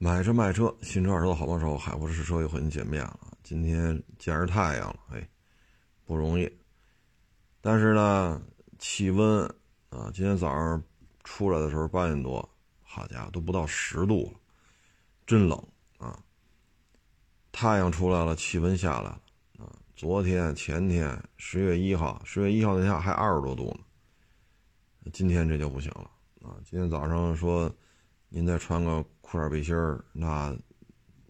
买车卖车，新车二手的好帮手，海博试车又和您见面了。今天见着太阳了，哎，不容易。但是呢，气温啊，今天早上出来的时候八点多，好家伙，都不到十度了，真冷啊。太阳出来了，气温下来了啊。昨天、前天，十月一号，十月一号那天还二十多度呢。今天这就不行了啊！今天早上说。您再穿个裤衩背心儿，那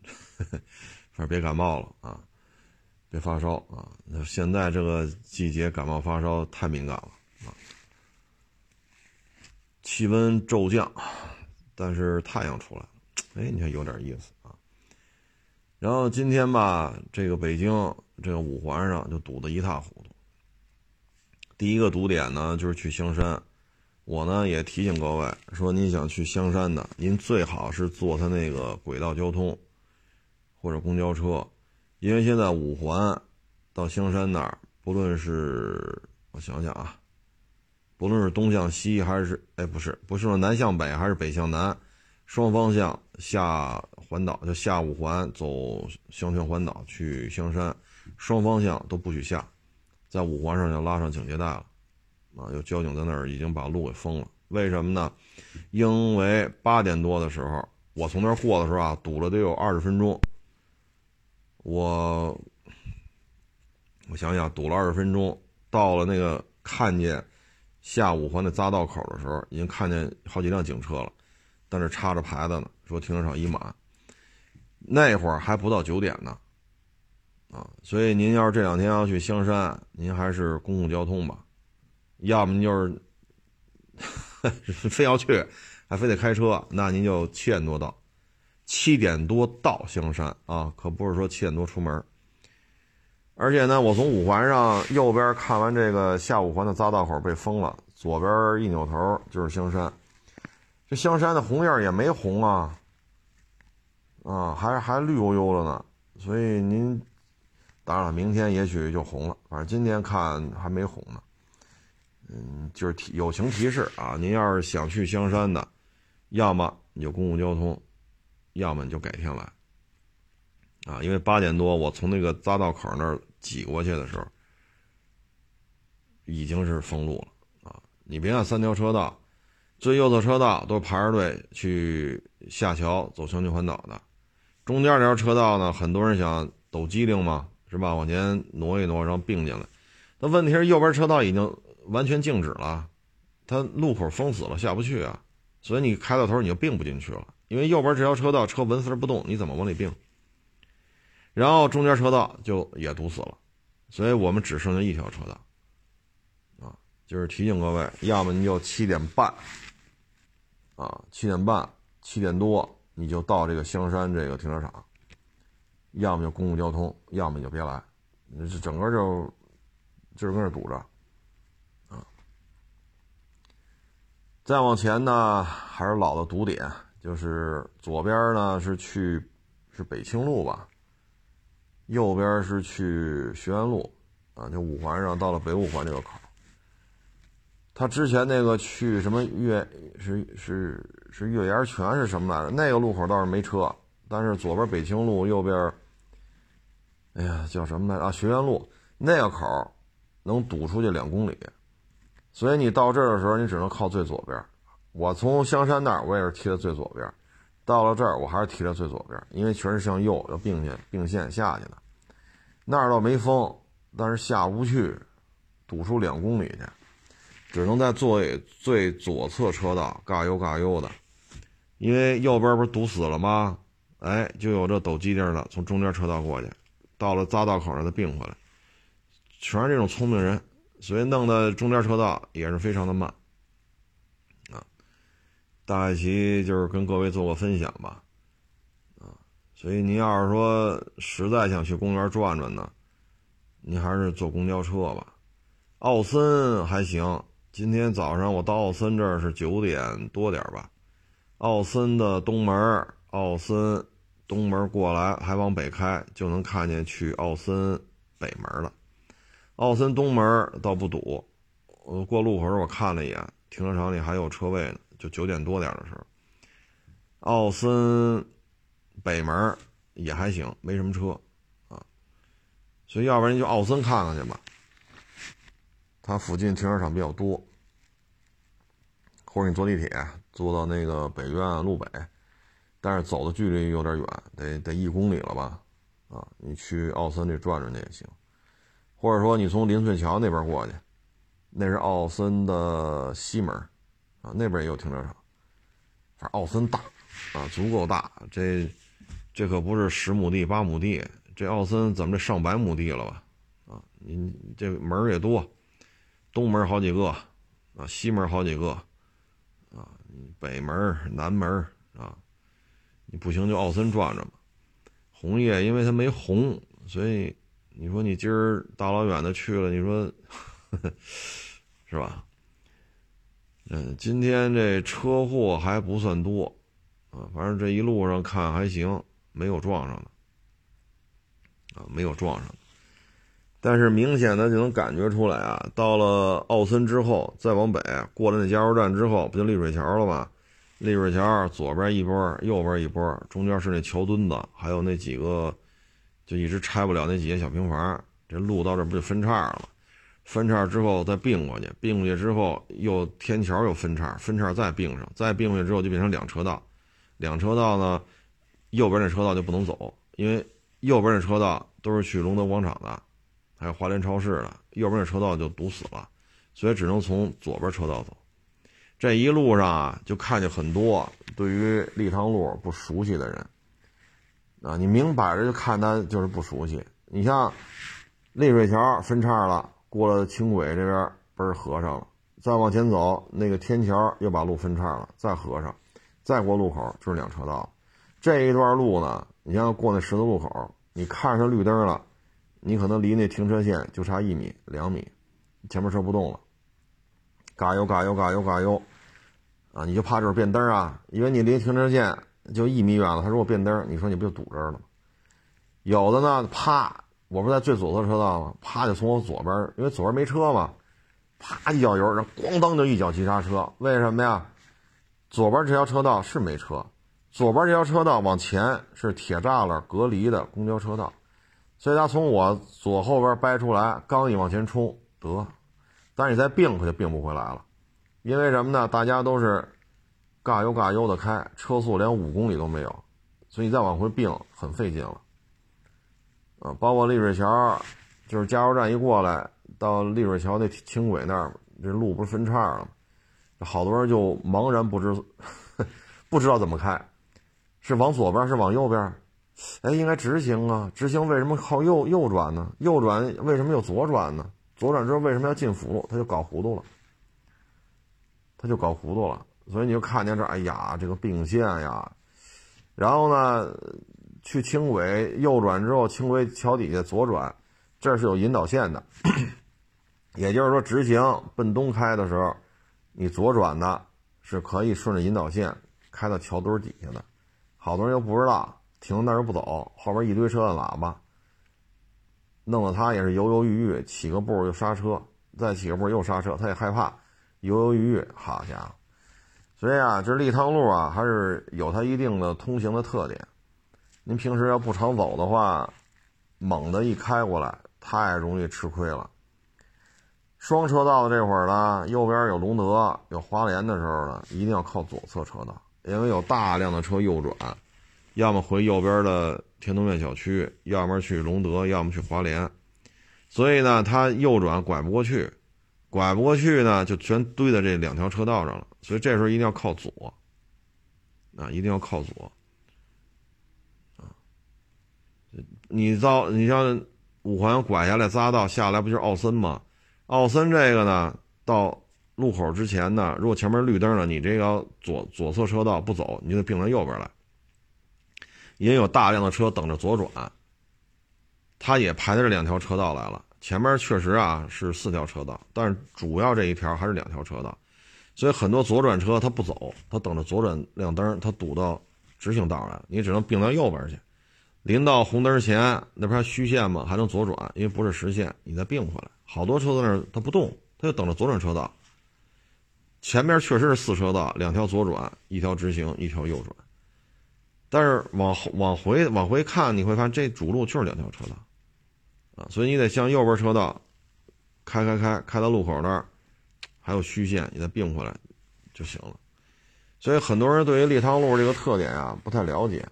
反正别感冒了啊，别发烧啊。那现在这个季节感冒发烧太敏感了啊。气温骤降，但是太阳出来了，哎，你看有点意思啊。然后今天吧，这个北京这个五环上就堵得一塌糊涂。第一个堵点呢，就是去香山。我呢也提醒各位说，您想去香山的，您最好是坐他那个轨道交通或者公交车，因为现在五环到香山那儿，不论是我想想啊，不论是东向西还是哎不是不是说南向北还是北向南，双方向下环岛就下五环走香泉环岛去香山，双方向都不许下，在五环上就拉上警戒带了。啊，有交警在那儿已经把路给封了，为什么呢？因为八点多的时候，我从那儿过的时候啊，堵了得有二十分钟。我我想想，堵了二十分钟，到了那个看见下五环的匝道口的时候，已经看见好几辆警车了，但是插着牌子呢，说停车场已满。那会儿还不到九点呢，啊，所以您要是这两天要去香山，您还是公共交通吧。要么就是非要去，还非得开车，那您就七点多到，七点多到香山啊，可不是说七点多出门。而且呢，我从五环上右边看完这个下五环的匝道口被封了，左边一扭头就是香山。这香山的红叶也没红啊，啊，还还绿油油的呢。所以您，当然了，明天也许就红了，反正今天看还没红呢。嗯，就是提友情提示啊，您要是想去香山的，要么你就公共交通，要么你就改天来。啊，因为八点多我从那个匝道口那儿挤过去的时候，已经是封路了啊。你别看三条车道，最右侧车道都排着队去下桥走香泉环岛的，中间这条车道呢，很多人想抖机灵嘛，是吧？往前挪一挪，然后并进来。那问题是右边车道已经。完全静止了，它路口封死了，下不去啊，所以你开到头你就并不进去了，因为右边这条车道车纹丝不动，你怎么往里并？然后中间车道就也堵死了，所以我们只剩下一条车道，啊，就是提醒各位，要么你就七点半，啊，七点半、七点多你就到这个香山这个停车场，要么就公共交通，要么你就别来，这整个就就是跟这堵着。再往前呢，还是老的堵点，就是左边呢是去是北清路吧，右边是去学院路，啊，就五环上到了北五环这个口。他之前那个去什么月是是是月牙泉是什么来着？那个路口倒是没车，但是左边北清路，右边，哎呀，叫什么来着？啊，学院路那个口能堵出去两公里。所以你到这儿的时候，你只能靠最左边。我从香山那儿，我也是贴的最左边。到了这儿，我还是贴的最左边，因为全是向右要并线并线下去的。那儿倒没风，但是下不去，堵出两公里去，只能在最最左侧车道嘎悠嘎悠的。因为右边不是堵死了吗？哎，就有这抖机灵的从中间车道过去，到了匝道口让他并回来，全是这种聪明人。所以弄的中间车道也是非常的慢，啊，大概其就是跟各位做个分享吧，啊，所以您要是说实在想去公园转转呢，您还是坐公交车吧。奥森还行，今天早上我到奥森这儿是九点多点吧，奥森的东门，奥森东门过来还往北开，就能看见去奥森北门了。奥森东门倒不堵，我过路口时我看了一眼，停车场里还有车位呢。就九点多点的时候，奥森北门也还行，没什么车，啊，所以要不然就奥森看看去吧，它附近停车场比较多，或者你坐地铁坐到那个北苑路北，但是走的距离有点远，得得一公里了吧，啊，你去奥森这转转去也行，或者说你从林翠桥那边过去，那是奥森的西门，啊，那边也有停车场，反正奥森大。啊，足够大，这这可不是十亩地八亩地，这奥森怎么这上百亩地了吧？啊，你这门也多，东门好几个，啊，西门好几个，啊，北门南门啊，你不行就奥森转转吧。红叶因为它没红，所以你说你今儿大老远的去了，你说 是吧？嗯，今天这车祸还不算多。啊，反正这一路上看还行，没有撞上的，啊，没有撞上。但是明显的就能感觉出来啊，到了奥森之后，再往北过了那加油站之后，不就丽水桥了吗？丽水桥左边一波，右边一波，中间是那桥墩子，还有那几个就一直拆不了那几间小平房。这路到这不就分叉了？分叉之后再并过去，并过去之后又天桥又分叉，分叉再并上，再并过去之后就变成两车道。两车道呢，右边那车道就不能走，因为右边那车道都是去隆德广场的，还有华联超市的，右边那车道就堵死了，所以只能从左边车道走。这一路上啊，就看见很多对于立汤路不熟悉的人，啊，你明摆着就看他就是不熟悉。你像丽水桥分叉了，过了轻轨这边嘣合上了，再往前走，那个天桥又把路分叉了，再合上。再过路口就是两车道，这一段路呢，你像过那十字路口，你看上绿灯了，你可能离那停车线就差一米两米，前面车不动了，嘎悠嘎悠嘎悠嘎悠，啊，你就怕这是变灯啊，因为你离停车线就一米远了，他如果变灯，你说你不就堵这儿了吗？有的呢，啪，我不是在最左侧车道吗？啪就从我左边，因为左边没车嘛，啪一脚油，然后咣当就一脚急刹车，为什么呀？左边这条车道是没车，左边这条车道往前是铁栅栏隔离的公交车道，所以他从我左后边掰出来，刚一往前冲得，但是你再并可就并不回来了，因为什么呢？大家都是嘎悠嘎悠的开，车速连五公里都没有，所以你再往回并很费劲了。啊，包括丽水桥，就是加油站一过来到丽水桥那轻轨那儿，这路不是分叉了吗？好多人就茫然不知，不知道怎么开，是往左边是往右边？哎，应该直行啊！直行为什么靠右右转呢？右转为什么又左转呢？左转之后为什么要进辅路？他就搞糊涂了，他就搞糊涂了。所以你就看见这，哎呀，这个并线呀！然后呢，去轻轨右转之后，轻轨桥底下左转，这是有引导线的，也就是说直行奔东开的时候。你左转的是可以顺着引导线开到桥墩底下的，好多人又不知道，停那儿又不走，后边一堆车按喇叭，弄得他也是犹犹豫豫，起个步又刹车，再起个步又刹车，他也害怕，犹犹豫豫，好家伙！所以啊，这立汤路啊，还是有它一定的通行的特点。您平时要不常走的话，猛的一开过来，太容易吃亏了。双车道的这会儿呢，右边有龙德、有华联的时候呢，一定要靠左侧车道，因为有大量的车右转，要么回右边的天通苑小区，要么去龙德，要么去华联，所以呢，它右转拐不过去，拐不过去呢，就全堆在这两条车道上了，所以这时候一定要靠左，啊，一定要靠左，啊，你遭你像五环拐下来匝道下来，不就是奥森吗？奥森这个呢，到路口之前呢，如果前面绿灯了，你这个左左侧车道不走，你就得并到右边来。也有大量的车等着左转，他也排在这两条车道来了。前面确实啊是四条车道，但是主要这一条还是两条车道，所以很多左转车他不走，他等着左转亮灯，他堵到直行道来了，你只能并到右边去。临到红灯前，那不是虚线吗？还能左转，因为不是实线，你再并回来。好多车在那儿，它不动，它就等着左转车道。前面确实是四车道，两条左转，一条直行，一条右转。但是往后往回往回看，你会发现这主路就是两条车道，啊，所以你得向右边车道开开开，开到路口那儿，还有虚线，你再并回来就行了。所以很多人对于立汤路这个特点啊不太了解，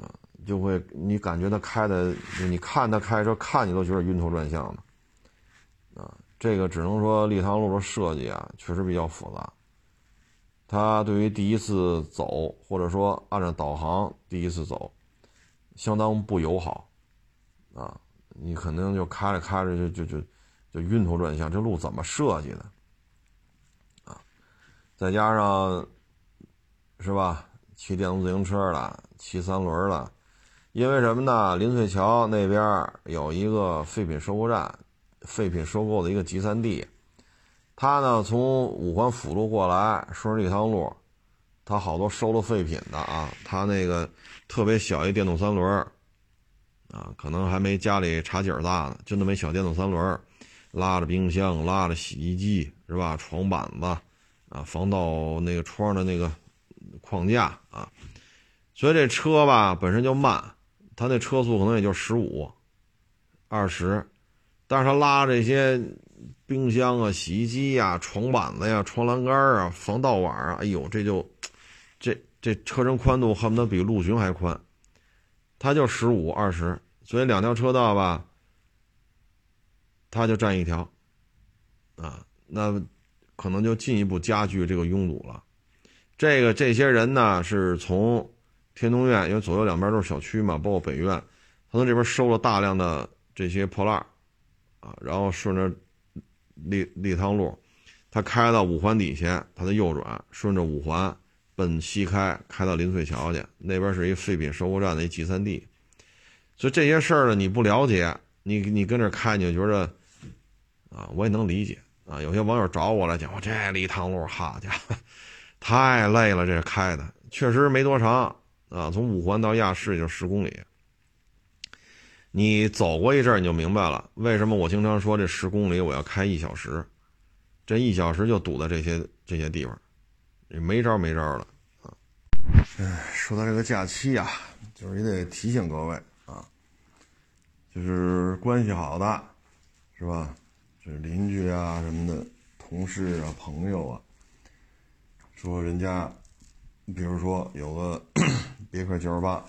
啊，就会你感觉他开的，你看他开车看你都觉得晕头转向的，啊，这个只能说立汤路的设计啊确实比较复杂。他对于第一次走，或者说按照导航第一次走，相当不友好，啊，你可能就开着开着就就就就晕头转向，这路怎么设计的？啊，再加上是吧，骑电动自行车了，骑三轮了，因为什么呢？林翠桥那边有一个废品收购站，废品收购的一个集散地。他呢，从五环辅路过来，顺着立汤路，他好多收了废品的啊。他那个特别小一电动三轮啊，可能还没家里茶几大呢，就那么一小电动三轮拉着冰箱，拉着洗衣机，是吧？床板子啊，防盗那个窗的那个框架啊。所以这车吧本身就慢，他那车速可能也就十五、二十，但是他拉这些。冰箱啊，洗衣机呀，床板子呀，床栏杆啊，防盗网啊，哎呦，这就，这这车身宽度恨不得比陆巡还宽，它就十五二十，所以两条车道吧，它就占一条，啊，那可能就进一步加剧这个拥堵了。这个这些人呢，是从天通苑，因为左右两边都是小区嘛，包括北苑，他从这边收了大量的这些破烂啊，然后顺着。立立汤路，他开到五环底下，他的右转，顺着五环奔西开，开到林翠桥去，那边是一废品收购站的一集散地。所以这些事儿呢，你不了解，你你跟这开，你就觉着啊，我也能理解啊。有些网友找我来讲，我这一趟路，好家伙，太累了，这开的确实没多长啊，从五环到亚市就十公里。你走过一阵你就明白了，为什么我经常说这十公里我要开一小时，这一小时就堵在这些这些地方，也没招没招了啊！哎，说到这个假期呀，就是也得提醒各位啊，就是关系好的，是吧？这邻居啊什么的，同事啊朋友啊，说人家，比如说有个 别克 GL8，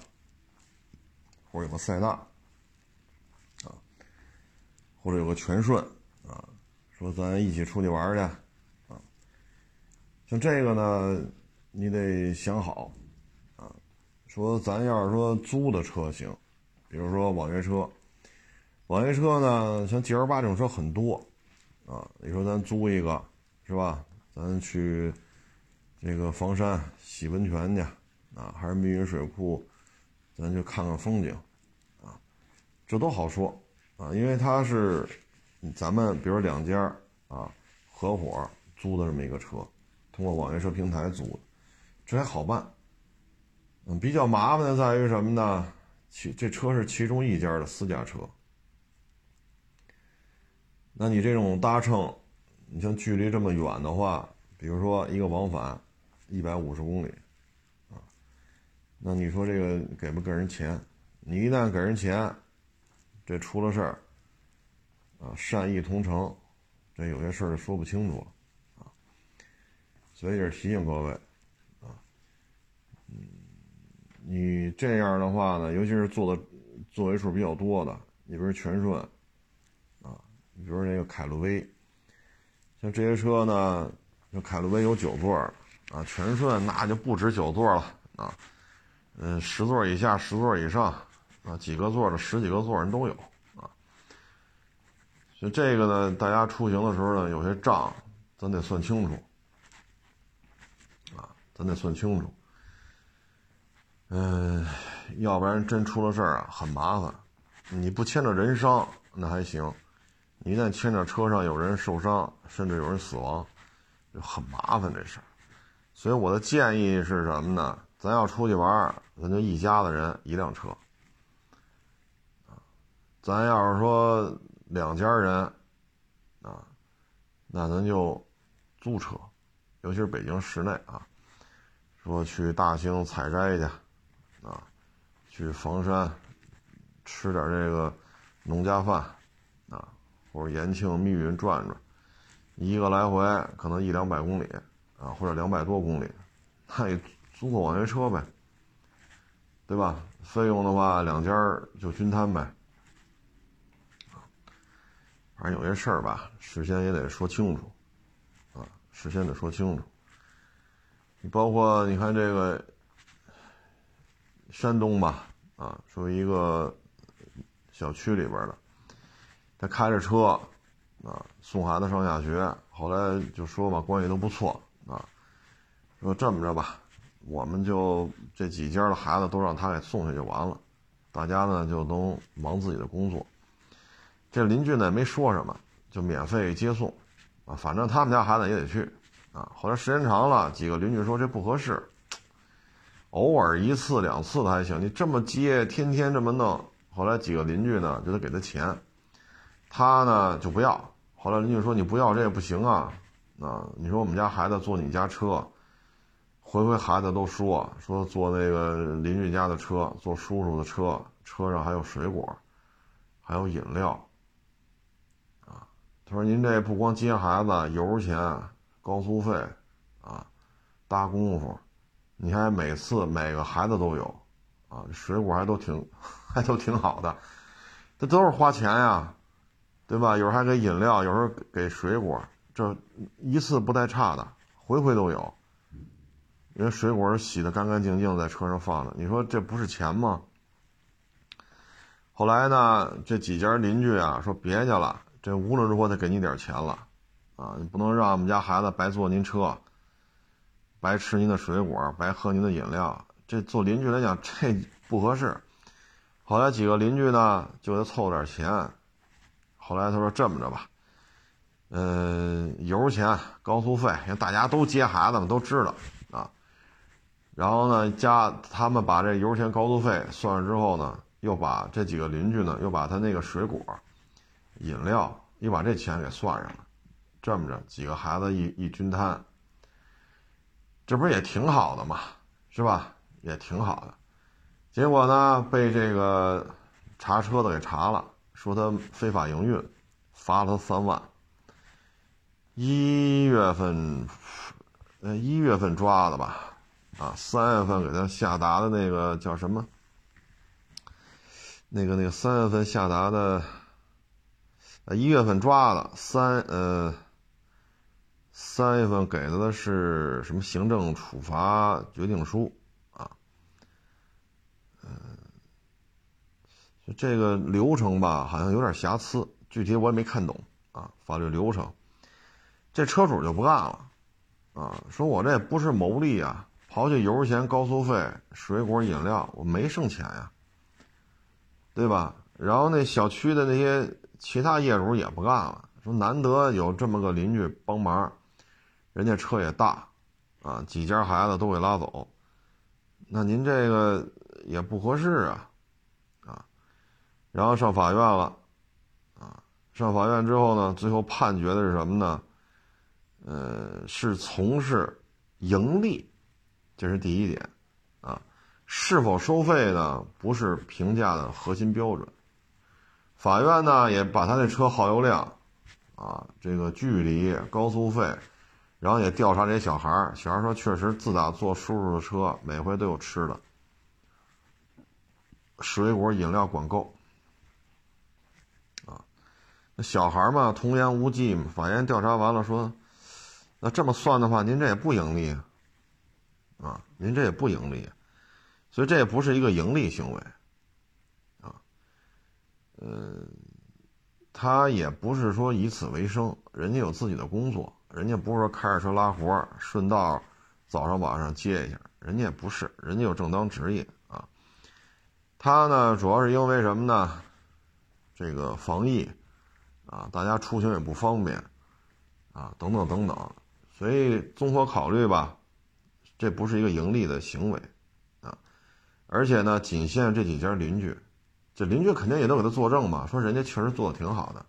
或者有个塞纳。或者有个全顺啊，说咱一起出去玩去，像这个呢，你得想好啊。说咱要是说租的车型，比如说网约车，网约车呢，像 G L 八这种车很多啊。你说咱租一个是吧？咱去这个房山洗温泉去啊，还是密云水库，咱去看看风景啊，这都好说。啊，因为它是咱们，比如两家啊合伙租的这么一个车，通过网约车平台租，这还好办。嗯，比较麻烦的在于什么呢？其这车是其中一家的私家车，那你这种搭乘，你像距离这么远的话，比如说一个往返一百五十公里，啊，那你说这个给不给人钱？你一旦给人钱。这出了事儿，啊，善意同城，这有些事儿就说不清楚了，所以也是提醒各位，啊，嗯，你这样的话呢，尤其是做的座位数比较多的，你比如全顺，啊，你比如那个凯路威，像这些车呢，像凯路威有九座，啊，全顺那就不止九座了，啊，嗯，十座以下，十座以上。啊，几个座的，十几个座人都有啊。所以这个呢，大家出行的时候呢，有些账咱得算清楚，咱得算清楚。嗯，要不然真出了事儿啊，很麻烦。你不牵着人伤那还行，你一旦牵着车上有人受伤，甚至有人死亡，就很麻烦这事儿。所以我的建议是什么呢？咱要出去玩，咱就一家子人一辆车。咱要是说两家人，啊，那咱就租车，尤其是北京市内啊。说去大兴采摘去，啊，去房山吃点这个农家饭，啊，或者延庆、密云转转，一个来回可能一两百公里，啊，或者两百多公里，那也租个网约车呗，对吧？费用的话，两家就均摊呗。反正有些事儿吧，事先也得说清楚，啊，事先得说清楚。你包括你看这个山东吧，啊，说一个小区里边的，他开着车，啊，送孩子上下学，后来就说嘛，关系都不错，啊，说这么着吧，我们就这几家的孩子都让他给送去就完了，大家呢就都忙自己的工作。这邻居呢也没说什么，就免费接送，啊，反正他们家孩子也得去，啊，后来时间长了，几个邻居说这不合适，偶尔一次两次的还行，你这么接，天天这么弄，后来几个邻居呢就得给他钱，他呢就不要，后来邻居说你不要这也不行啊，啊，你说我们家孩子坐你家车，回回孩子都说说坐那个邻居家的车，坐叔叔的车，车上还有水果，还有饮料。啊他说：“您这不光接孩子，油钱、高速费，啊，搭功夫，你还每次每个孩子都有，啊，水果还都挺，还都挺好的，这都是花钱呀，对吧？有时候还给饮料，有时候给水果，这一次不带差的，回回都有。因为水果洗的干干净净，在车上放着，你说这不是钱吗？后来呢，这几家邻居啊说别去了。”这无论如何得给你点钱了，啊，你不能让我们家孩子白坐您车，白吃您的水果，白喝您的饮料。这做邻居来讲，这不合适。后来几个邻居呢，就得凑点钱。后来他说这么着吧，嗯，油钱、高速费，因为大家都接孩子嘛，都知道啊。然后呢，加他们把这油钱、高速费算上之后呢，又把这几个邻居呢，又把他那个水果。饮料，又把这钱给算上了，这么着几个孩子一一均摊，这不是也挺好的嘛，是吧？也挺好的。结果呢，被这个查车的给查了，说他非法营运，罚了他三万。一月份，呃，一月份抓的吧？啊，三月份给他下达的那个叫什么？那个那个三月份下达的。一月份抓的，三呃，三月份给他的是什么行政处罚决定书啊？嗯，就这个流程吧，好像有点瑕疵，具体我也没看懂啊。法律流程，这车主就不干了啊，说我这不是牟利啊，刨去油钱、高速费、水果、饮料，我没剩钱呀，对吧？然后那小区的那些。其他业主也不干了，说难得有这么个邻居帮忙，人家车也大，啊，几家孩子都给拉走，那您这个也不合适啊，啊，然后上法院了，啊，上法院之后呢，最后判决的是什么呢？呃，是从事盈利，这是第一点，啊，是否收费呢？不是评价的核心标准。法院呢也把他那车耗油量，啊，这个距离、高速费，然后也调查这些小孩儿。小孩说，确实自打坐叔叔的车，每回都有吃的，水果、饮料管够。啊，那小孩嘛，童言无忌嘛。法院调查完了说，那这么算的话，您这也不盈利，啊，您这也不盈利，所以这也不是一个盈利行为。啊呃，他也不是说以此为生，人家有自己的工作，人家不是说开着车拉活顺道早上晚上接一下，人家也不是，人家有正当职业啊。他呢，主要是因为什么呢？这个防疫啊，大家出行也不方便啊，等等等等，所以综合考虑吧，这不是一个盈利的行为啊，而且呢，仅限这几家邻居。这邻居肯定也都给他作证嘛，说人家确实做的挺好的。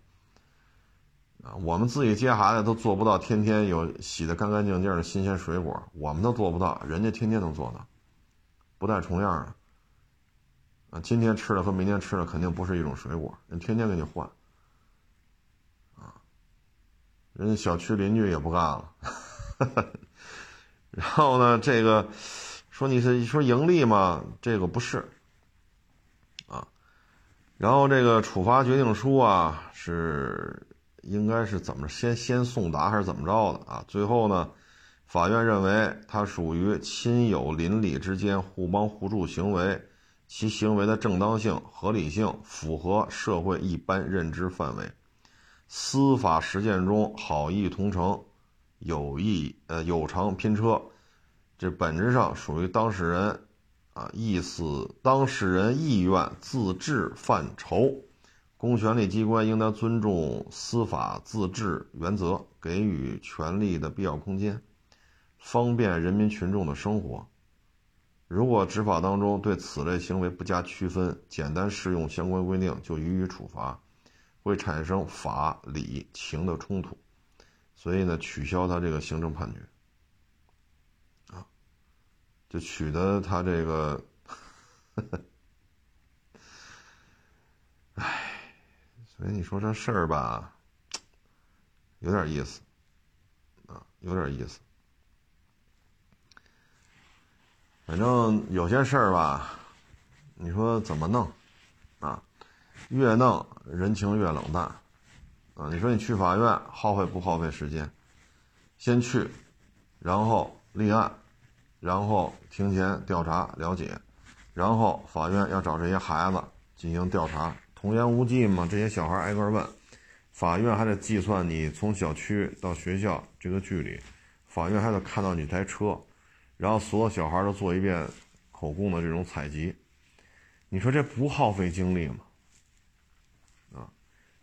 啊，我们自己接孩子都做不到天天有洗的干干净净的新鲜水果，我们都做不到，人家天天能做到，不带重样的。啊，今天吃的和明天吃的肯定不是一种水果，人天天给你换。啊，人家小区邻居也不干了。然后呢，这个说你是说盈利吗？这个不是。啊，然后这个处罚决定书啊是。应该是怎么先先送达还是怎么着的啊？最后呢，法院认为他属于亲友邻里之间互帮互助行为，其行为的正当性、合理性符合社会一般认知范围，司法实践中好意同城、有意呃有偿拼车，这本质上属于当事人啊意思当事人意愿自治范畴。公权力机关应当尊重司法自治原则，给予权力的必要空间，方便人民群众的生活。如果执法当中对此类行为不加区分，简单适用相关规定就予以处罚，会产生法理情的冲突。所以呢，取消他这个行政判决，啊，就取得他这个，唉。所以你说这事儿吧，有点意思，啊，有点意思。反正有些事儿吧，你说怎么弄，啊，越弄人情越冷淡，啊，你说你去法院耗费不耗费时间？先去，然后立案，然后庭前调查了解，然后法院要找这些孩子进行调查。童言无忌嘛，这些小孩挨个问，法院还得计算你从小区到学校这个距离，法院还得看到你台车，然后所有小孩都做一遍口供的这种采集，你说这不耗费精力吗？啊，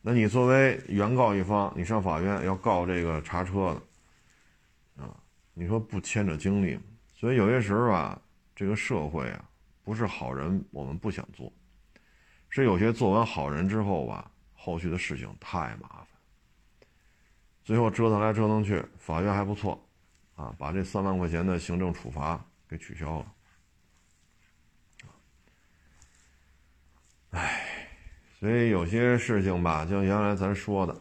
那你作为原告一方，你上法院要告这个查车的，啊，你说不牵扯精力吗？所以有些时候啊，这个社会啊，不是好人，我们不想做。是有些做完好人之后吧，后续的事情太麻烦，最后折腾来折腾去，法院还不错，啊，把这三万块钱的行政处罚给取消了。唉，所以有些事情吧，就像原来咱说的，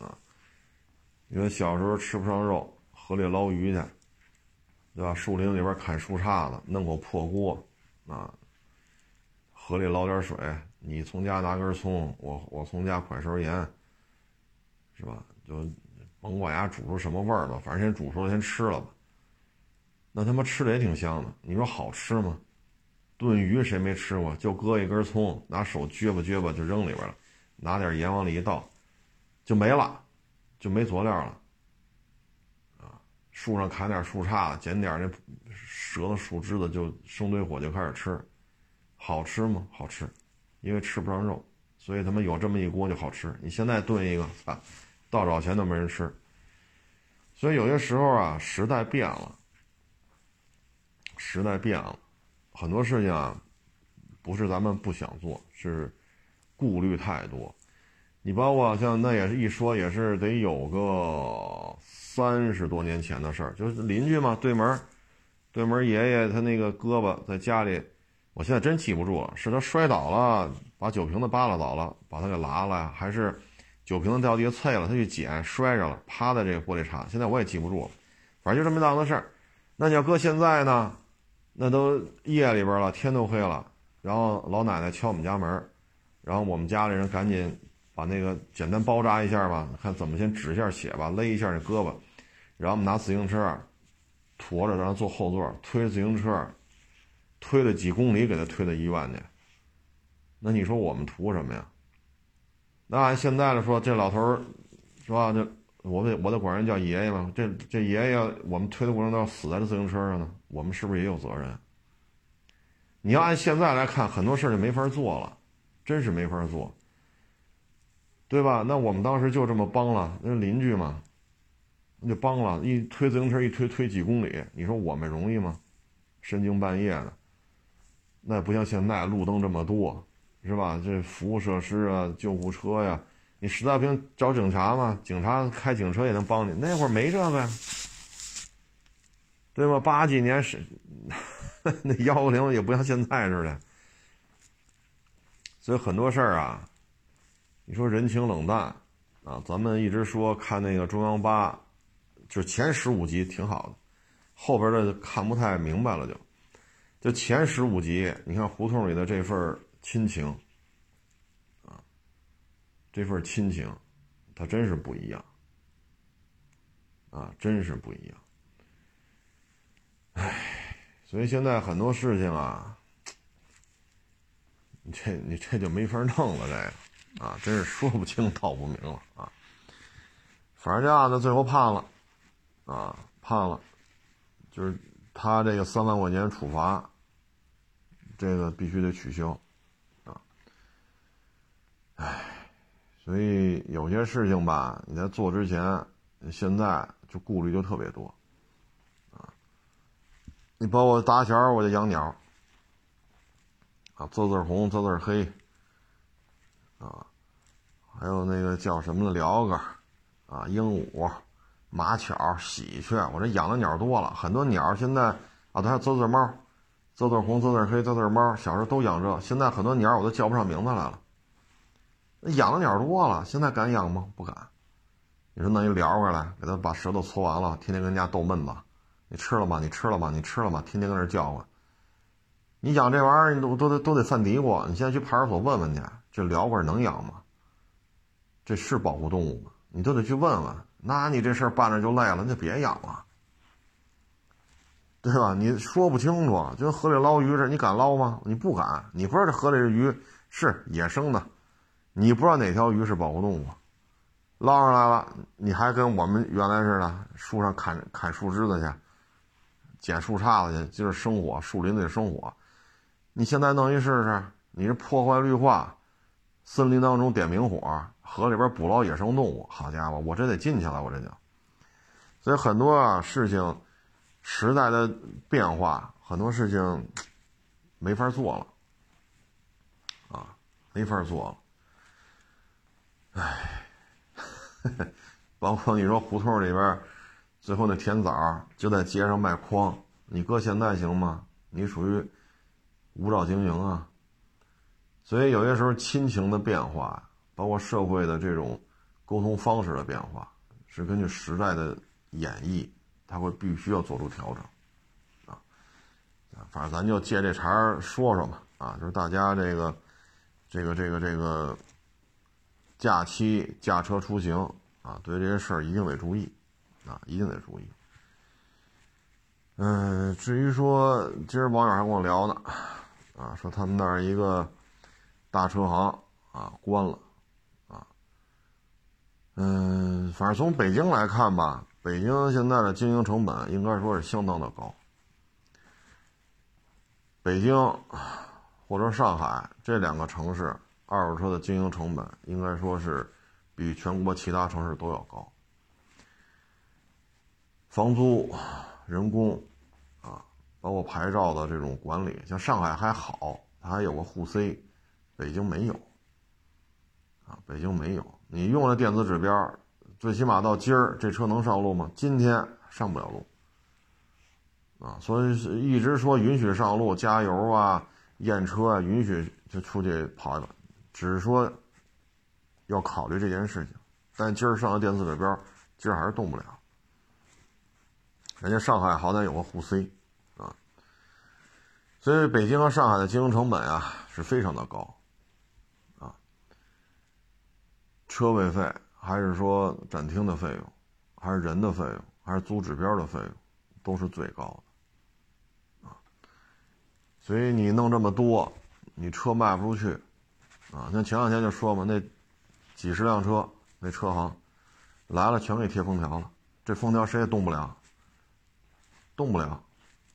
啊，因为小时候吃不上肉，河里捞鱼去，对吧？树林里边砍树杈子，弄口破锅，啊，河里捞点水。你从家拿根葱，我我从家蒯勺盐，是吧？就甭管家煮出什么味儿吧，反正先煮出来先吃了吧。那他妈吃的也挺香的，你说好吃吗？炖鱼谁没吃过？就搁一根葱，拿手撅吧撅吧就扔里边了，拿点盐往里一倒，就没了，就没佐料了。啊，树上砍点树杈，捡点那折的树枝子，就生堆火就开始吃，好吃吗？好吃。因为吃不上肉，所以他们有这么一锅就好吃。你现在炖一个，操，倒找钱都没人吃。所以有些时候啊，时代变了，时代变了，很多事情啊，不是咱们不想做，是顾虑太多。你包括像那也是一说也是得有个三十多年前的事儿，就是邻居嘛，对门，对门爷爷他那个胳膊在家里。我现在真记不住了，是他摔倒了，把酒瓶子扒拉倒了，把他给拉了？还是酒瓶子掉地下碎了，他去捡摔着了，趴在这个玻璃碴？现在我也记不住了，反正就这么档子事儿。那你要搁现在呢？那都夜里边了，天都黑了，然后老奶奶敲我们家门，然后我们家里人赶紧把那个简单包扎一下吧，看怎么先止一下血吧，勒一下这胳膊，然后我们拿自行车驮着，让他坐后座，推着自行车。推了几公里给他推到医院去，那你说我们图什么呀？那按现在来说，这老头儿是吧？这我得我得管人叫爷爷嘛。这这爷爷我们推的过程中死在这自行车上呢，我们是不是也有责任？你要按现在来看，很多事儿就没法做了，真是没法做，对吧？那我们当时就这么帮了，那邻居嘛，那就帮了一推自行车一推推几公里，你说我们容易吗？深更半夜的。那不像现在路灯这么多，是吧？这服务设施啊，救护车呀，你实在不行找警察嘛，警察开警车也能帮你。那会儿没这个，对吧？八几年是 那幺幺零也不像现在似的，所以很多事儿啊，你说人情冷淡啊，咱们一直说看那个中央八，就是前十五集挺好的，后边的看不太明白了就。就前十五集，你看胡同里的这份亲情，啊，这份亲情，它真是不一样，啊，真是不一样。唉，所以现在很多事情啊，你这你这就没法弄了，这个啊，真是说不清道不明了啊。反正这案子最后判了，啊，判了，就是他这个三万块钱处罚。这个必须得取消，啊，唉，所以有些事情吧，你在做之前，现在就顾虑就特别多，啊，你包括打小我就养鸟，啊，字字红，字字黑，啊，还有那个叫什么的鹩个，啊，鹦鹉、麻雀、喜鹊，我这养的鸟多了，很多鸟现在啊，都还有字字猫。字字红，字字黑，字字猫，小时候都养这，现在很多鸟我都叫不上名字来了。养的鸟多了，现在敢养吗？不敢。你说弄一撩过来，给它把舌头搓完了，天天跟人家逗闷子。你吃了吗？你吃了吗？你吃了吗？天天跟那叫唤。你养这玩意儿，你都都得都得犯嘀咕。你现在去派出所问问去，这撩过能养吗？这是保护动物吗？你都得去问问。那你这事儿办着就累了，那就别养了。对吧？你说不清楚，就跟河里捞鱼似的，你敢捞吗？你不敢。你不知道这河里的鱼是野生的，你不知道哪条鱼是保护动物，捞上来了，你还跟我们原来似的，树上砍砍树枝子去，捡树杈子去，就是生火，树林里生火。你现在弄一试试，你这破坏绿化，森林当中点明火，河里边捕捞野生动物，好家伙，我这得进去了，我这就。所以很多啊事情。时代的变化，很多事情没法做了，啊，没法做了。唉，包括你说胡同里边，最后那甜枣就在街上卖筐，你搁现在行吗？你属于无照经营啊。所以有些时候亲情的变化，包括社会的这种沟通方式的变化，是根据时代的演绎。他会必须要做出调整，啊，反正咱就借这茬说说嘛，啊，就是大家这个，这个，这个，这个假期驾车出行啊，对这些事儿一定得注意，啊，一定得注意。嗯，至于说今儿网友还跟我聊呢，啊，说他们那儿一个大车行啊关了，啊，嗯，反正从北京来看吧。北京现在的经营成本应该说是相当的高。北京或者上海这两个城市二手车的经营成本应该说是比全国其他城市都要高。房租、人工啊，包括牌照的这种管理，像上海还好，它还有个沪 C，北京没有。啊，北京没有，你用了电子指标。最起码到今儿，这车能上路吗？今天上不了路，啊，所以一直说允许上路加油啊、验车啊，允许就出去跑一跑，只是说要考虑这件事情。但今儿上了电子指标，今儿还是动不了。人家上海好歹有个沪 C，啊，所以北京和上海的经营成本啊是非常的高，啊，车位费。还是说展厅的费用，还是人的费用，还是租指标的费用，都是最高的，啊，所以你弄这么多，你车卖不出去，啊，像前两天就说嘛，那几十辆车，那车行来了全给贴封条了，这封条谁也动不了，动不了，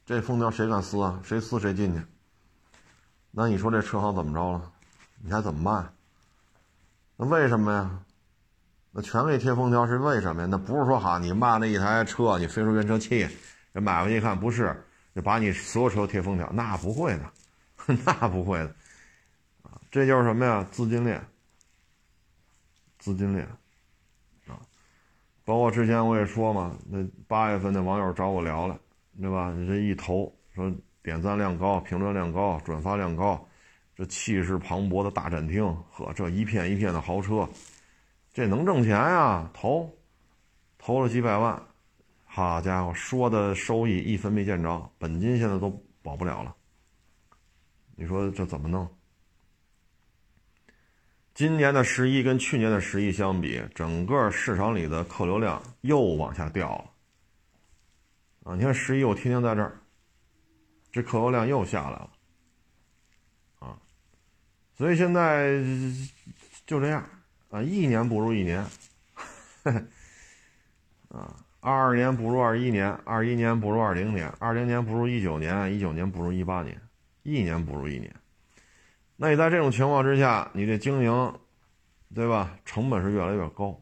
这封条谁敢撕啊？谁撕谁进去。那你说这车行怎么着了？你还怎么卖？那为什么呀？那全给贴封条是为什么呀？那不是说哈，你骂那一台车，你飞出原车器，人买回去一看不是，就把你所有车贴封条，那不会的，那不会的，啊，这就是什么呀？资金链，资金链啊，包括之前我也说嘛，那八月份那网友找我聊了，对吧？你这一投说点赞量高、评论量高、转发量高，这气势磅礴的大展厅呵这一片一片的豪车，这能挣钱呀？投投了几百万，好家伙，说的收益一分没见着，本金现在都保不了了。你说这怎么弄？今年的十一跟去年的十一相比，整个市场里的客流量又往下掉了。啊，你看十一我天天在这儿，这客流量又下来了。啊，所以现在就这样一年不如一年。啊，二二年不如二一年，二一年不如二零年，二零年不如一九年，一九年不如一八年，一年不如一年。那你在这种情况之下，你这经营，对吧？成本是越来越高，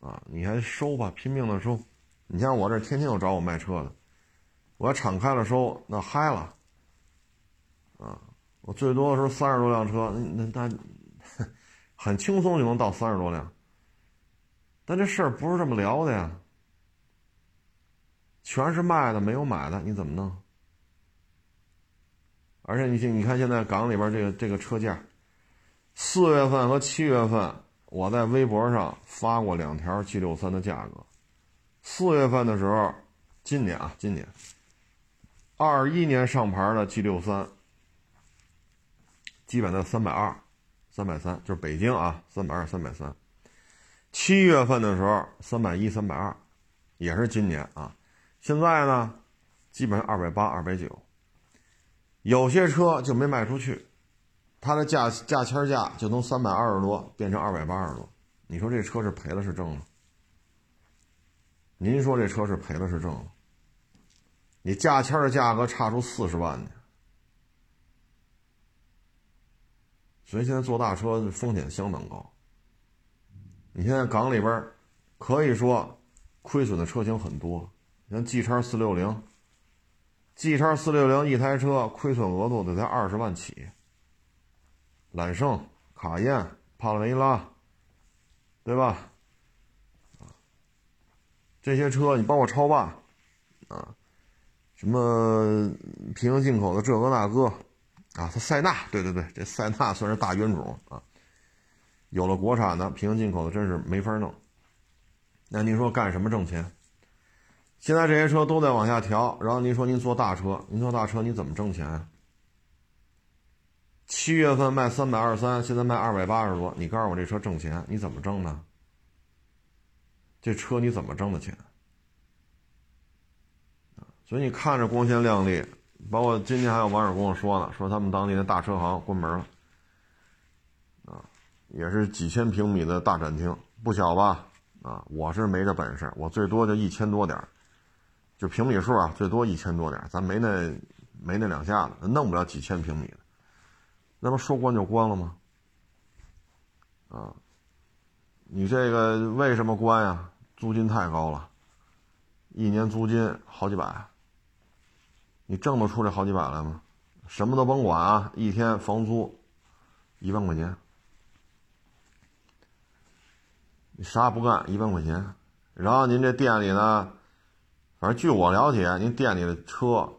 啊，你还收吧，拼命的收。你像我这天天有找我卖车的，我要敞开了收，那嗨了，啊，我最多的时候三十多辆车，那那很轻松就能到三十多辆。但这事儿不是这么聊的呀，全是卖的，没有买的，你怎么弄？而且你你看现在港里边这个这个车价，四月份和七月份，我在微博上发过两条 G 六三的价格。四月份的时候，今年啊，今年，二一年上牌的 G 六三，基本在三百二、三百三，就是北京啊，三百二、三百三。七月份的时候，三百一、三百二，也是今年啊。现在呢，基本上二百八、二百九。有些车就没卖出去，它的价价签价就从三百二十多变成二百八十多，你说这车是赔了是挣了？您说这车是赔了是挣了？你价签的价格差出四十万去，所以现在做大车风险相当高。你现在港里边可以说亏损的车型很多，像 G 叉四六零。G 叉四六零一台车亏损额度得在二十万起。揽胜、卡宴、帕拉梅拉，对吧？这些车你包括超霸，啊，什么平行进口的这个那个，啊，它塞纳，对对对，这塞纳算是大冤种啊。有了国产的，平行进口的真是没法弄。那您说干什么挣钱？现在这些车都在往下调，然后您说您做大车，您做大车你怎么挣钱？七月份卖三百二十三，现在卖二百八十多，你告诉我这车挣钱，你怎么挣的？这车你怎么挣的钱？所以你看着光鲜亮丽，包括今天还有网友跟我说呢，说他们当地的大车行关门了，啊，也是几千平米的大展厅，不小吧？啊，我是没这本事，我最多就一千多点儿。就平米数啊，最多一千多点，咱没那没那两下子，弄不了几千平米的，那不说关就关了吗？啊，你这个为什么关呀？租金太高了，一年租金好几百，你挣得出这好几百来吗？什么都甭管啊，一天房租一万块钱，你啥也不干一万块钱，然后您这店里呢？反正据我了解，您店里的车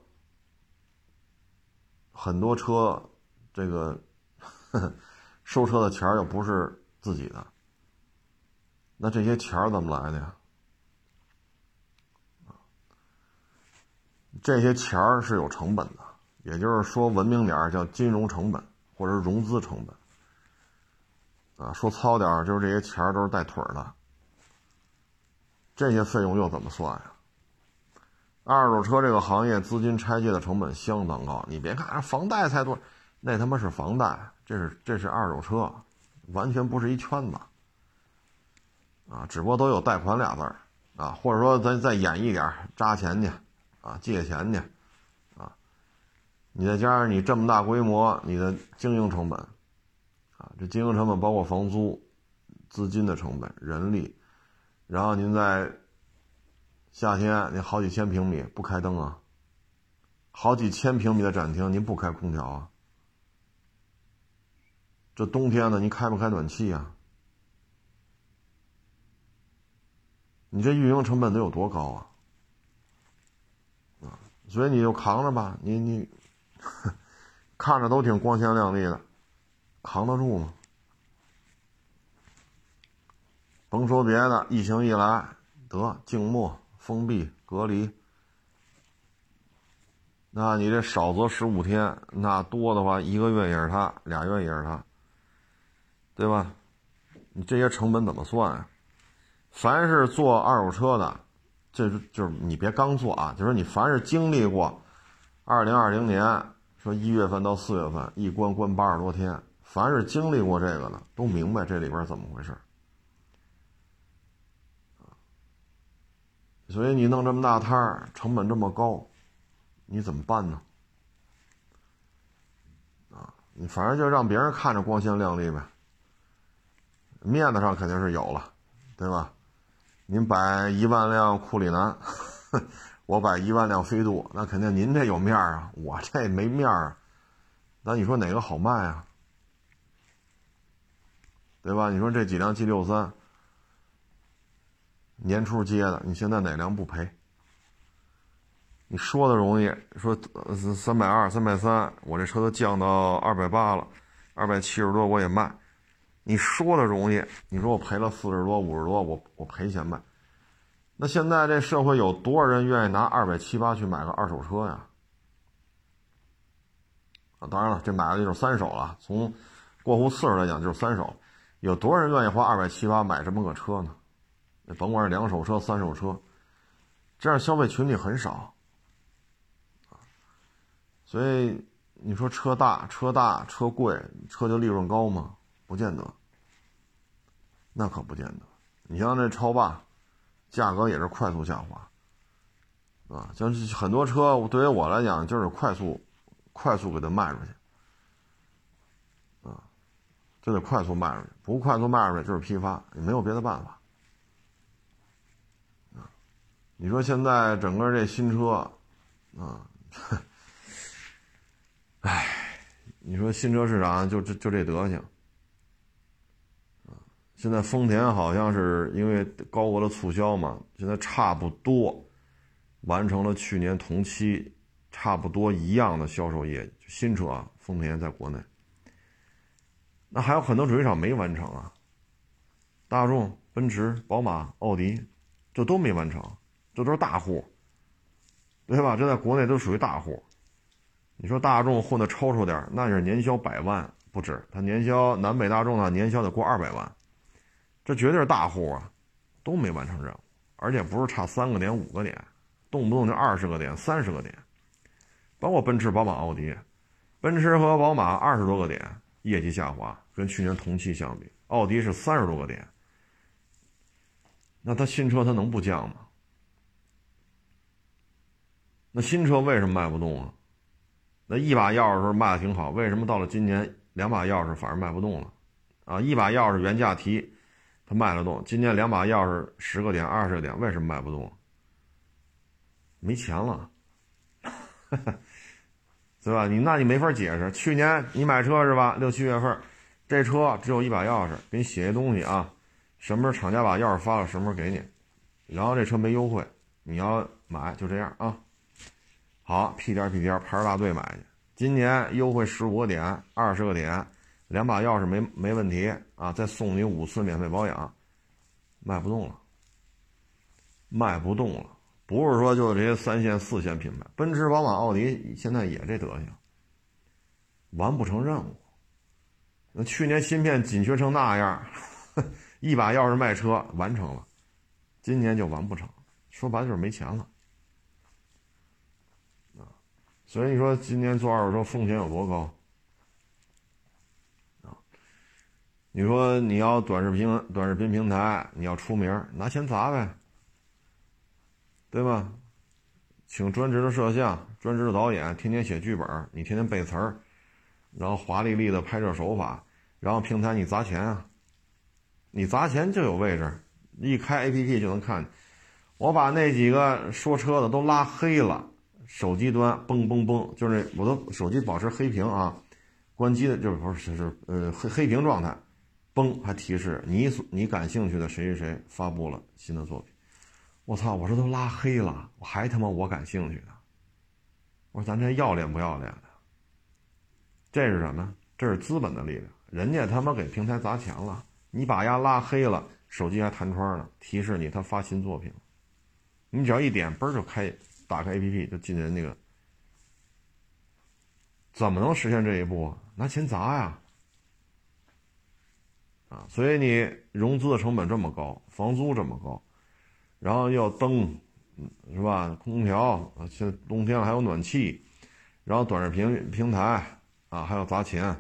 很多车，这个 收车的钱又不是自己的，那这些钱怎么来的呀？这些钱儿是有成本的，也就是说文明点儿叫金融成本或者融资成本。啊，说糙点儿就是这些钱儿都是带腿儿的，这些费用又怎么算呀？二手车这个行业资金拆借的成本相当高，你别看房贷才多，那他妈是房贷，这是这是二手车，完全不是一圈子，啊，只不过都有贷款俩字儿，啊，或者说咱再演一点，扎钱去，啊，借钱去，啊，你再加上你这么大规模，你的经营成本，啊，这经营成本包括房租、资金的成本、人力，然后您在。夏天你好几千平米不开灯啊，好几千平米的展厅您不开空调啊？这冬天呢，您开不开暖气啊？你这运营成本得有多高啊？所以你就扛着吧，你你看着都挺光鲜亮丽的，扛得住吗？甭说别的，疫情一来，得静默、封闭、隔离，那你这少则十五天，那多的话一个月也是他，俩月也是他，对吧？你这些成本怎么算啊？凡是做二手车的，这是就是你别刚做啊，就是你凡是经历过二零二零年说一月份到四月份一关关八十多天，凡是经历过这个的，都明白这里边怎么回事。所以你弄这么大摊儿，成本这么高，你怎么办呢？啊，你反正就让别人看着光鲜亮丽呗，面子上肯定是有了，对吧？您摆一万辆库里南，我摆一万辆飞度，那肯定您这有面儿啊，我这没面儿啊。那你说哪个好卖啊？对吧？你说这几辆 G 六三。年初接的，你现在哪辆不赔？你说的容易，说三百二、三百三，我这车都降到二百八了，二百七十多我也卖。你说的容易，你说我赔了四十多、五十多，我我赔钱卖。那现在这社会有多少人愿意拿二百七八去买个二手车呀？啊，当然了，这买的就是三手了。从过户次数来讲，就是三手。有多少人愿意花二百七八买这么个车呢？甭管是两手车、三手车，这样消费群体很少，所以你说车大、车大、车贵，车就利润高吗？不见得，那可不见得。你像这超霸，价格也是快速下滑，啊，像很多车对于我来讲就是快速、快速给它卖出去，啊，就得快速卖出去，不快速卖出去就是批发，也没有别的办法。啊你说现在整个这新车，啊，唉，你说新车市场就这就这德行，现在丰田好像是因为高额的促销嘛，现在差不多完成了去年同期差不多一样的销售业绩，新车啊，丰田在国内，那还有很多主机厂没完成啊，大众、奔驰、宝马、奥迪，这都没完成。这都是大户，对吧？这在国内都属于大户。你说大众混的抽抽点，那是年销百万不止。他年销南北大众呢，年销得过二百万，这绝对是大户啊，都没完成任务，而且不是差三个点、五个点，动不动就二十个点、三十个点。包括奔驰、宝马、奥迪，奔驰和宝马二十多个点业绩下滑，跟去年同期相比，奥迪是三十多个点。那他新车他能不降吗？那新车为什么卖不动啊？那一把钥匙卖的挺好，为什么到了今年两把钥匙反而卖不动了？啊，一把钥匙原价提，它卖得动，今年两把钥匙十个点、二十个点，为什么卖不动？没钱了，对吧？你那你没法解释。去年你买车是吧？六七月份，这车只有一把钥匙，给你写一东西啊，什么时候厂家把钥匙发了，什么时候给你，然后这车没优惠，你要买就这样啊。好，屁颠屁颠排着大队买去。今年优惠十五个点、二十个点，两把钥匙没没问题啊！再送你五次免费保养，卖不动了，卖不动了。不是说就这些三线、四线品牌，奔驰、宝马、奥迪现在也这德行，完不成任务。那去年芯片紧缺成那样，一把钥匙卖车完成了，今年就完不成。说白了就是没钱了。所以你说今年做二手车风险有多高啊？你说你要短视频短视频平台，你要出名，拿钱砸呗，对吧？请专职的摄像、专职的导演，天天写剧本，你天天背词儿，然后华丽丽的拍摄手法，然后平台你砸钱啊，你砸钱就有位置，一开 APP 就能看。我把那几个说车的都拉黑了。手机端嘣嘣嘣，就是我的手机保持黑屏啊，关机的就是不是是呃黑黑屏状态，嘣还提示你所你感兴趣的谁谁谁发布了新的作品，我操！我说都拉黑了，我还他妈我感兴趣呢。我说咱这要脸不要脸的？这是什么？这是资本的力量，人家他妈给平台砸钱了，你把丫拉黑了，手机还弹窗呢，提示你他发新作品。你只要一点，嘣就开，打开 APP 就进人那个。怎么能实现这一步？拿钱砸呀！啊，所以你融资的成本这么高，房租这么高，然后要灯，是吧？空调，现在冬天了还有暖气，然后短视频平台啊还要砸钱，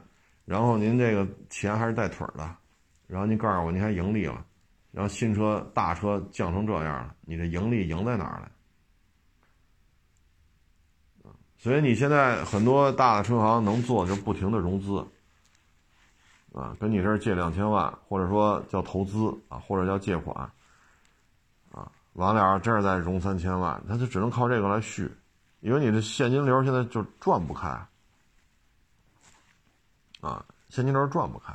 然后您这个钱还是带腿的，然后您告诉我您还盈利了，然后新车大车降成这样了，你的盈利赢在哪儿了？所以你现在很多大的车行能做就不停的融资，啊，跟你这儿借两千万，或者说叫投资啊，或者叫借款，啊，完了这儿再融三千万，他就只能靠这个来续，因为你的现金流现在就转不开，啊，现金流转不开。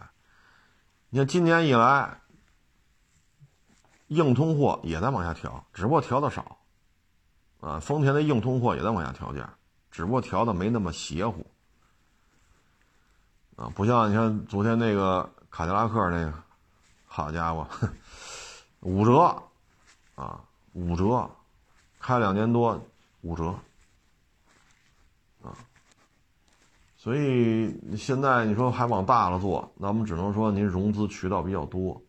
你看今年以来，硬通货也在往下调，只不过调的少，啊，丰田的硬通货也在往下调价。只不过调的没那么邪乎，啊，不像你看昨天那个卡迪拉克那个，好家伙，五折，啊，五折，开两年多五折，啊，所以现在你说还往大了做，那我们只能说您融资渠道比较多，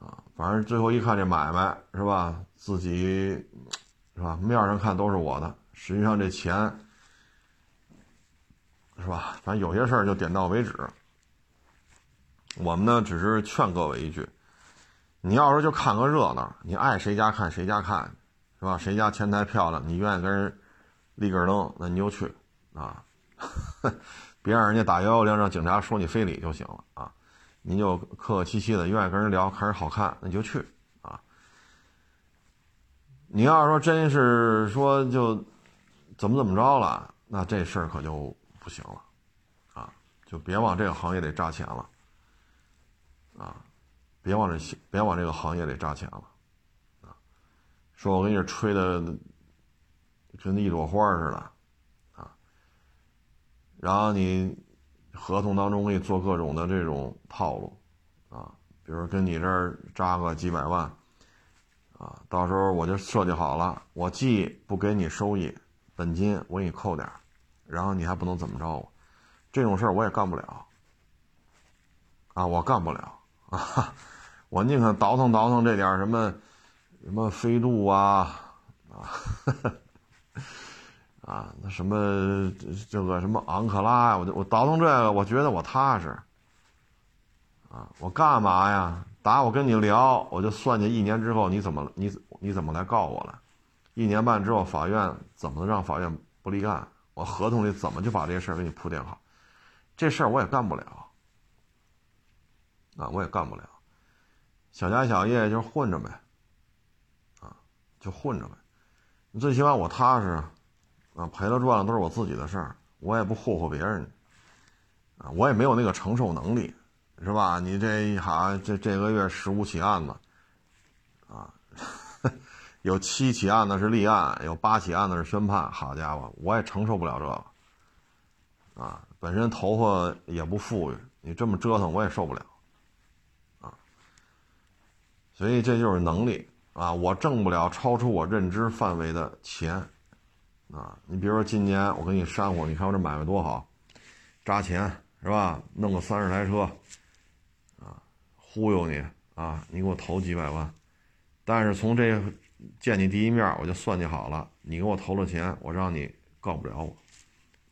啊，反正最后一看这买卖是吧，自己是吧，面上看都是我的。实际上这钱，是吧？反正有些事儿就点到为止。我们呢，只是劝各位一句：你要是就看个热闹，你爱谁家看谁家看，是吧？谁家前台漂亮，你愿意跟人立个灯，那你就去啊，别让人家打幺幺零，让警察说你非礼就行了啊。你就客客气气的，愿意跟人聊，看人好看，那你就去啊。你要是说真是说就。怎么怎么着了？那这事儿可就不行了，啊，就别往这个行业里扎钱了，啊，别往这别往这个行业里扎钱了，啊，说我给你吹的跟一朵花似的，啊，然后你合同当中给你做各种的这种套路，啊，比如跟你这儿扎个几百万，啊，到时候我就设计好了，我既不给你收益。本金我给你扣点儿然后你还不能怎么着我，这种事儿我也干不了，啊，我干不了啊，我宁可倒腾倒腾这点什么，什么飞度啊，啊，啊，那什么这个什么昂克拉呀，我就我倒腾这个，我觉得我踏实，啊，我干嘛呀？打我跟你聊，我就算计一年之后你怎么你你怎么来告我了？一年半之后，法院怎么让法院不立案？我合同里怎么就把这事儿给你铺垫好？这事儿我也干不了，啊，我也干不了。小家小业就混着呗，啊，就混着呗。你最起码我踏实，啊，赔了赚了都是我自己的事儿，我也不霍霍别人，啊，我也没有那个承受能力，是吧？你这一哈这这个月十五起案子，有七起案子是立案，有八起案子是宣判。好家伙，我也承受不了这个，啊，本身头发也不富裕，你这么折腾我也受不了，啊，所以这就是能力啊，我挣不了超出我认知范围的钱，啊，你比如说今年我给你煽火，你看我这买卖多好，扎钱是吧？弄个三十台车，啊，忽悠你啊，你给我投几百万，但是从这。见你第一面，我就算计好了，你给我投了钱，我让你告不了我，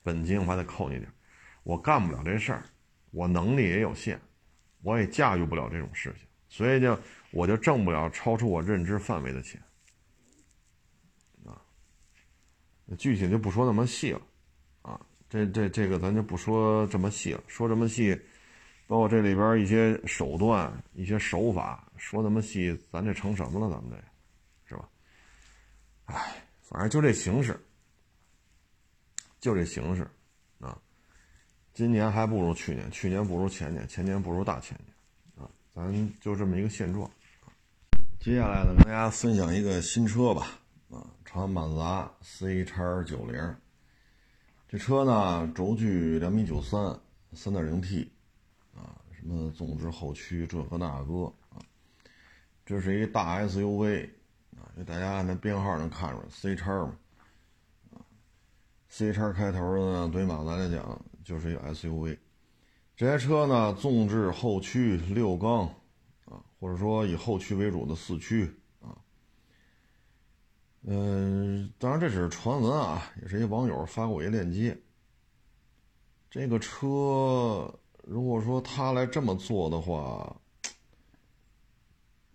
本金我还得扣你点，我干不了这事儿，我能力也有限，我也驾驭不了这种事情，所以就我就挣不了超出我认知范围的钱，啊，具体就不说那么细了，啊，这这这个咱就不说这么细了，说这么细，包括这里边一些手段、一些手法，说那么细，咱这成什么了？咱们这。哎，反正就这形式，就这形式，啊，今年还不如去年，去年不如前年，前年不如大前年，啊，咱就这么一个现状。接下来呢，跟大家分享一个新车吧，啊，长安马自达 C 叉九零。这车呢，轴距两米九三，三点零 T，啊，什么纵置后驱这个那个啊，这是一大 SUV，啊，给大家按那编号能看出来，C 叉嘛，啊，C 叉开头的呢，对马自达来讲就是一个 SUV。这台车呢，纵置后驱六缸。啊或者说以后驱为主的四驱啊，嗯，当然这只是传闻啊，也是一网友发过一个链接。这个车如果说他来这么做的话，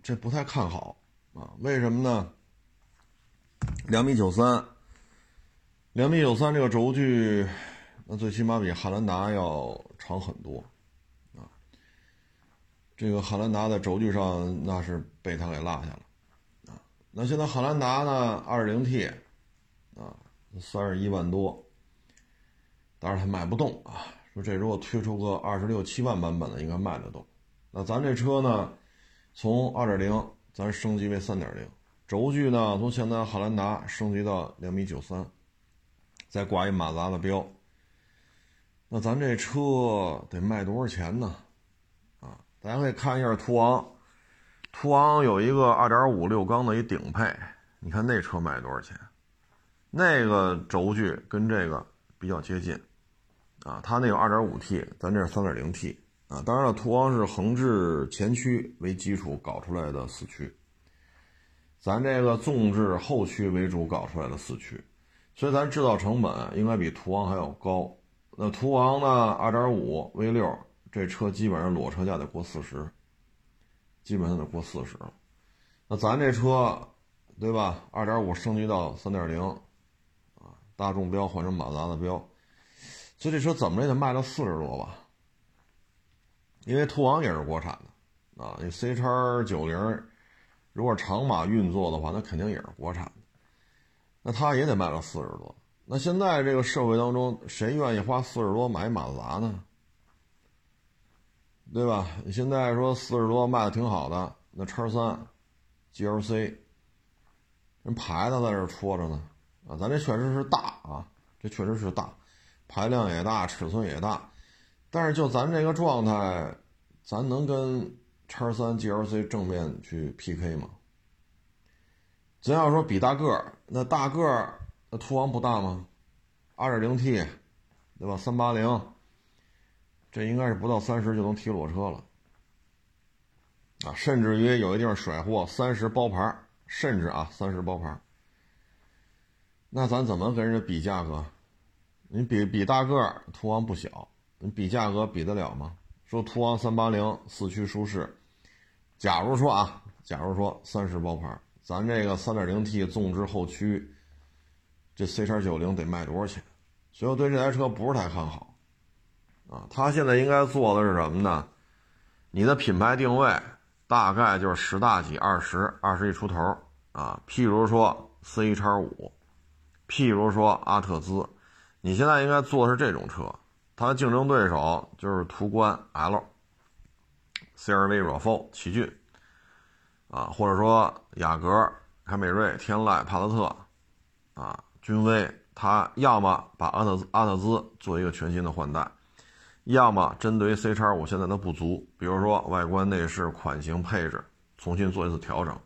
这不太看好啊？为什么呢？两米九三，两米九三这个轴距，那最起码比汉兰达要长很多。啊这个汉兰达在轴距上那是被他给落下了，啊，那现在汉兰达呢，2.0T，啊，三十一万多，但是它卖不动啊。说这如果推出个二十六七万版本的，应该卖得动。那咱这车呢，从2.0咱升级为3.0，轴距呢从现在汉兰达升级到两米九三，再挂一马自达的标，那咱这车得卖多少钱呢？啊大家可以看一下途昂，途昂有一个2.5六缸的一顶配，你看那车卖多少钱？那个轴距跟这个比较接近，啊，它那个 2.5T，咱这是 3.0T，啊，当然了，途昂是横置前驱为基础搞出来的四驱，咱这个纵置后驱为主搞出来的四驱，所以咱制造成本应该比途昂还要高。那途昂呢，2.5 V6。这车基本上裸车价得过四十，基本上得过四十。那咱这车，对吧？二点五升级到三点零，啊，大众标换成马自达的标，所以这车怎么也得卖到四十多吧？因为途昂也是国产的，啊，你 C 叉九零，如果长马运作的话，那肯定也是国产的，那它也得卖到四十多。那现在这个社会当中，谁愿意花四十多买马自达呢？对吧？你现在说四十多卖的挺好的，那叉三，GLC，人牌子在这戳着呢，啊，咱这确实是大啊，这确实是大，排量也大，尺寸也大，但是就咱这个状态，咱能跟叉三 GLC 正面去 PK 吗？咱要说比大个儿，那大个儿，那途昂不大吗？二点零 T，对吧？三八零。这应该是不到三十就能提裸车了，啊，甚至于有一地方甩货三十包牌，甚至啊三十包牌，那咱怎么跟人家比价格？你比比大个儿，途昂不小，你比价格比得了吗？说途昂三八零四驱舒适，假如说啊，假如说三十包牌，咱这个三点零 T 纵置后驱，这 C 叉九零得卖多少钱？所以我对这台车不是太看好。啊，他现在应该做的是什么呢？你的品牌定位大概就是十大几、二十、二十一出头啊。譬如说 C 叉五，譬如说阿特兹，你现在应该做的是这种车。它的竞争对手就是途观 L、CR-V、RAV4、奇骏啊，或者说雅阁、凯美瑞、天籁、帕萨特啊，君威。它要么把阿特阿特兹做一个全新的换代。要么针对 C 叉五现在的不足，比如说外观内饰、款型、配置，重新做一次调整，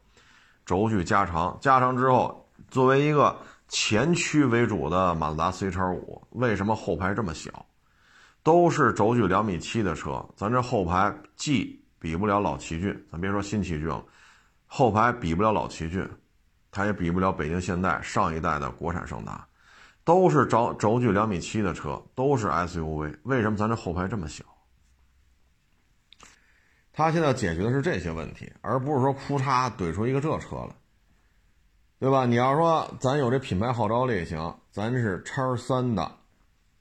轴距加长，加长之后，作为一个前驱为主的马自达 C 叉五，为什么后排这么小？都是轴距两米七的车，咱这后排既比不了老奇骏，咱别说新奇骏了，后排比不了老奇骏，它也比不了北京现代上一代的国产胜达。都是轴轴距两米七的车，都是 SUV，为什么咱这后排这么小？他现在解决的是这些问题，而不是说哭嚓怼出一个这车来，对吧？你要说咱有这品牌号召力行，咱是叉三的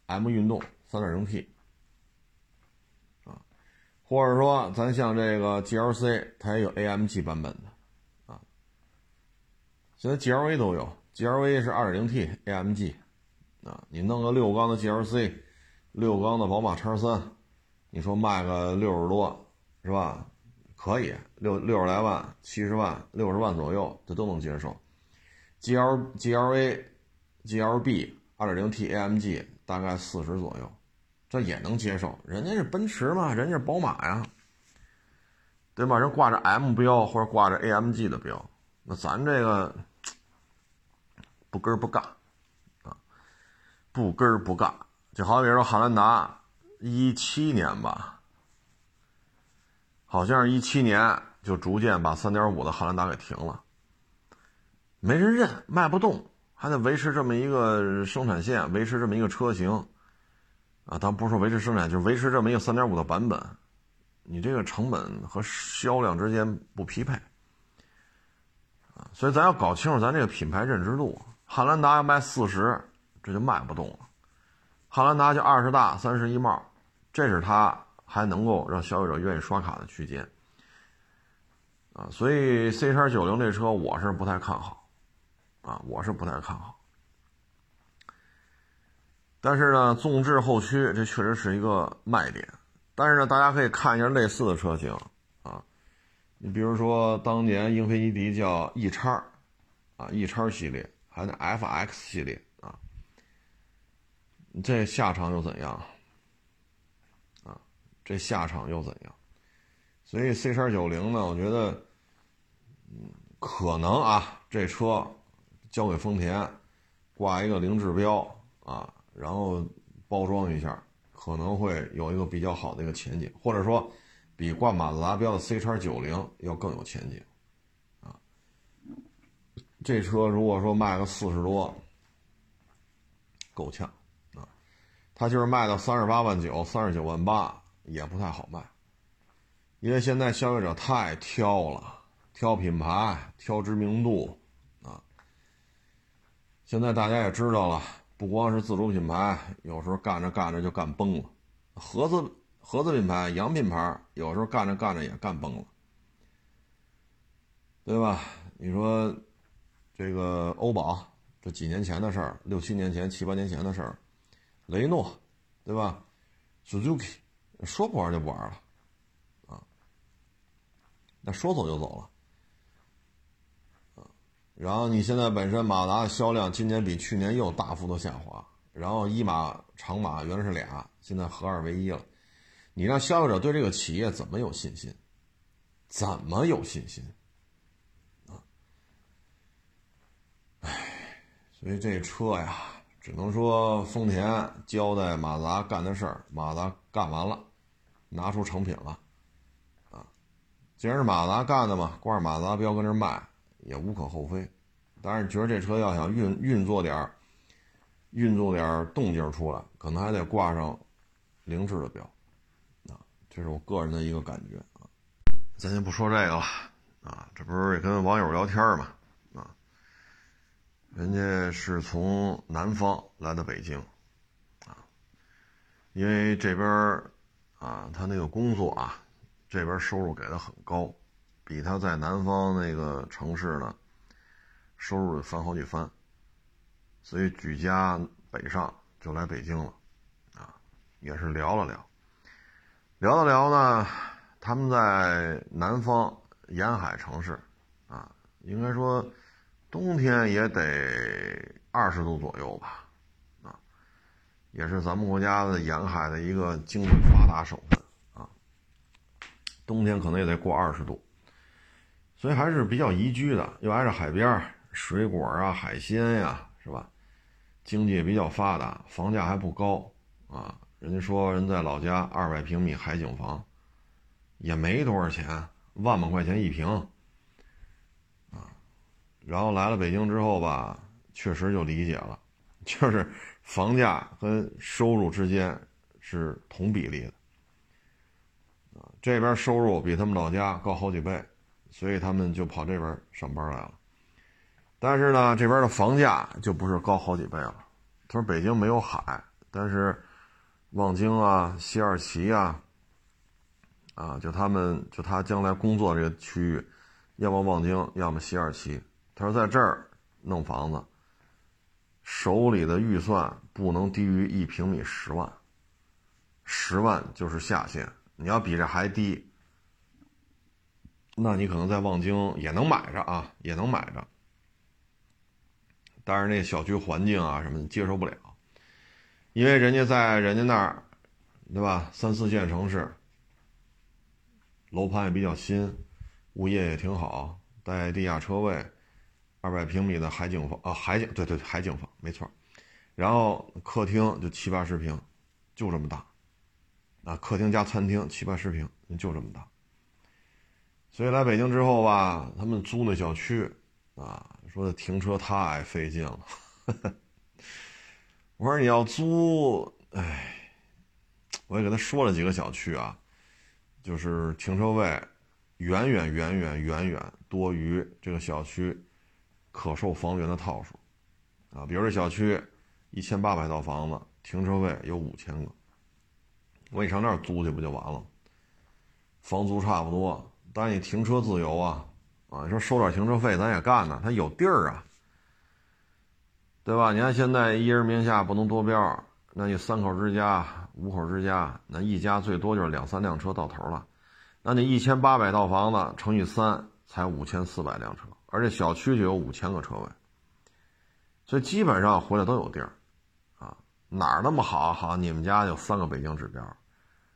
M 运动三点零 T，或者说咱像这个 GLC，它也有 AMG 版本的啊，现在 GLA 都有，GLA 是二点零 T AMG。啊，你弄个六缸的 GLC，六缸的宝马叉三，你说卖个六十多，是吧？可以六六十来万、七十万、六十万左右，这都能接受。G L G L A G L B 二点零 T A M G 大概四十左右，这也能接受。人家是奔驰嘛，人家是宝马呀，对吧？人挂着 M 标或者挂着 A M G 的标，那咱这个不根不干啊，不根不干。就好比说汉兰达，一七年吧。好像是一七年就逐渐把三点五的汉兰达给停了，没人认，卖不动，还得维持这么一个生产线，维持这么一个车型，啊，咱不是说维持生产，就是维持这么一个三点五的版本，你这个成本和销量之间不匹配，啊，所以咱要搞清楚咱这个品牌认知度，汉兰达要卖四十，这就卖不动了，汉兰达就二十大三十一帽，这是它。还能够让消费者愿意刷卡的区间，啊，所以 C 叉九零这车我是不太看好，啊，我是不太看好。但是呢，纵置后驱这确实是一个卖点。但是呢，大家可以看一下类似的车型，啊，你比如说当年英菲尼迪叫 E 叉，啊，E 叉系列，还有那 FX 系列，啊，这下场又怎样？啊这下场又怎样？所以 C 叉九零呢，我觉得，嗯，可能啊，这车交给丰田，挂一个零指标啊，然后包装一下，可能会有一个比较好的一个前景，或者说，比挂马自达标的 C 叉九零要更有前景，啊，这车如果说卖个四十多，够呛啊，它就是卖到三十八万九、三十九万八。也不太好卖，因为现在消费者太挑了，挑品牌，挑知名度，啊。现在大家也知道了，不光是自主品牌，有时候干着干着就干崩了；合资合资品牌、洋品牌，有时候干着干着也干崩了，对吧？你说这个欧宝，这几年前的事儿，六七年前、七八年前的事儿，雷诺，对吧？Suzuki。说不玩就不玩了，啊，那说走就走了，然后你现在本身马达销量今年比去年又大幅度下滑，然后一马长马原来是俩，现在合二为一了，你让消费者对这个企业怎么有信心？怎么有信心？啊，哎，所以这车呀，只能说丰田交代马达干的事儿，马达干完了。拿出成品了，啊，既然是马达干的嘛，挂着马自达标跟这卖也无可厚非。但是觉得这车要想运运作点运作点动静出来，可能还得挂上凌志的标，啊，这是我个人的一个感觉啊。咱先不说这个了，啊，这不是也跟网友聊天嘛，啊，人家是从南方来的北京，啊，因为这边。啊，他那个工作啊，这边收入给的很高，比他在南方那个城市呢，收入翻好几番，所以举家北上就来北京了，啊，也是聊了聊，聊了聊呢，他们在南方沿海城市，啊，应该说冬天也得二十度左右吧。啊也是咱们国家的沿海的一个经济发达省份啊，冬天可能也得过二十度，所以还是比较宜居的，又挨着海边，水果啊、海鲜呀，是吧？经济也比较发达，房价还不高啊。人家说人在老家二百平米海景房，也没多少钱，万把块钱一平啊。然后来了北京之后吧，确实就理解了，就是。房价跟收入之间是同比例的，啊，这边收入比他们老家高好几倍，所以他们就跑这边上班来了。但是呢，这边的房价就不是高好几倍了。他说北京没有海，但是望京啊、西二旗啊，啊，就他们就他将来工作这个区域，要么望京，要么西二旗。他说在这儿弄房子。手里的预算不能低于一平米十万，十万就是下限。你要比这还低，那你可能在望京也能买着啊，也能买着。但是那小区环境啊什么接受不了，因为人家在人家那儿，对吧？三四线城市，楼盘也比较新，物业也挺好，带地下车位，二百平米的海景房啊，海景对对海景房没错。然后客厅就七八十平，就这么大，啊，客厅加餐厅七八十平，就这么大。所以来北京之后吧，他们租那小区，啊，说停车太费劲了。我说你要租，哎，我也给他说了几个小区啊，就是停车位远远远远远远多于这个小区可售房源的套数，啊，比如这小区。一千八百套房子，停车位有五千个，我你上那儿租去不就完了？房租差不多，但是你停车自由啊，啊，你说收点停车费咱也干呢，他有地儿啊，对吧？你看现在一人名下不能多标，那你三口之家、五口之家，那一家最多就是两三辆车到头了，那你一千八百套房子乘以三，才五千四百辆车，而且小区就有五千个车位，所以基本上回来都有地儿。啊哪儿那么好？好，你们家有三个北京指标，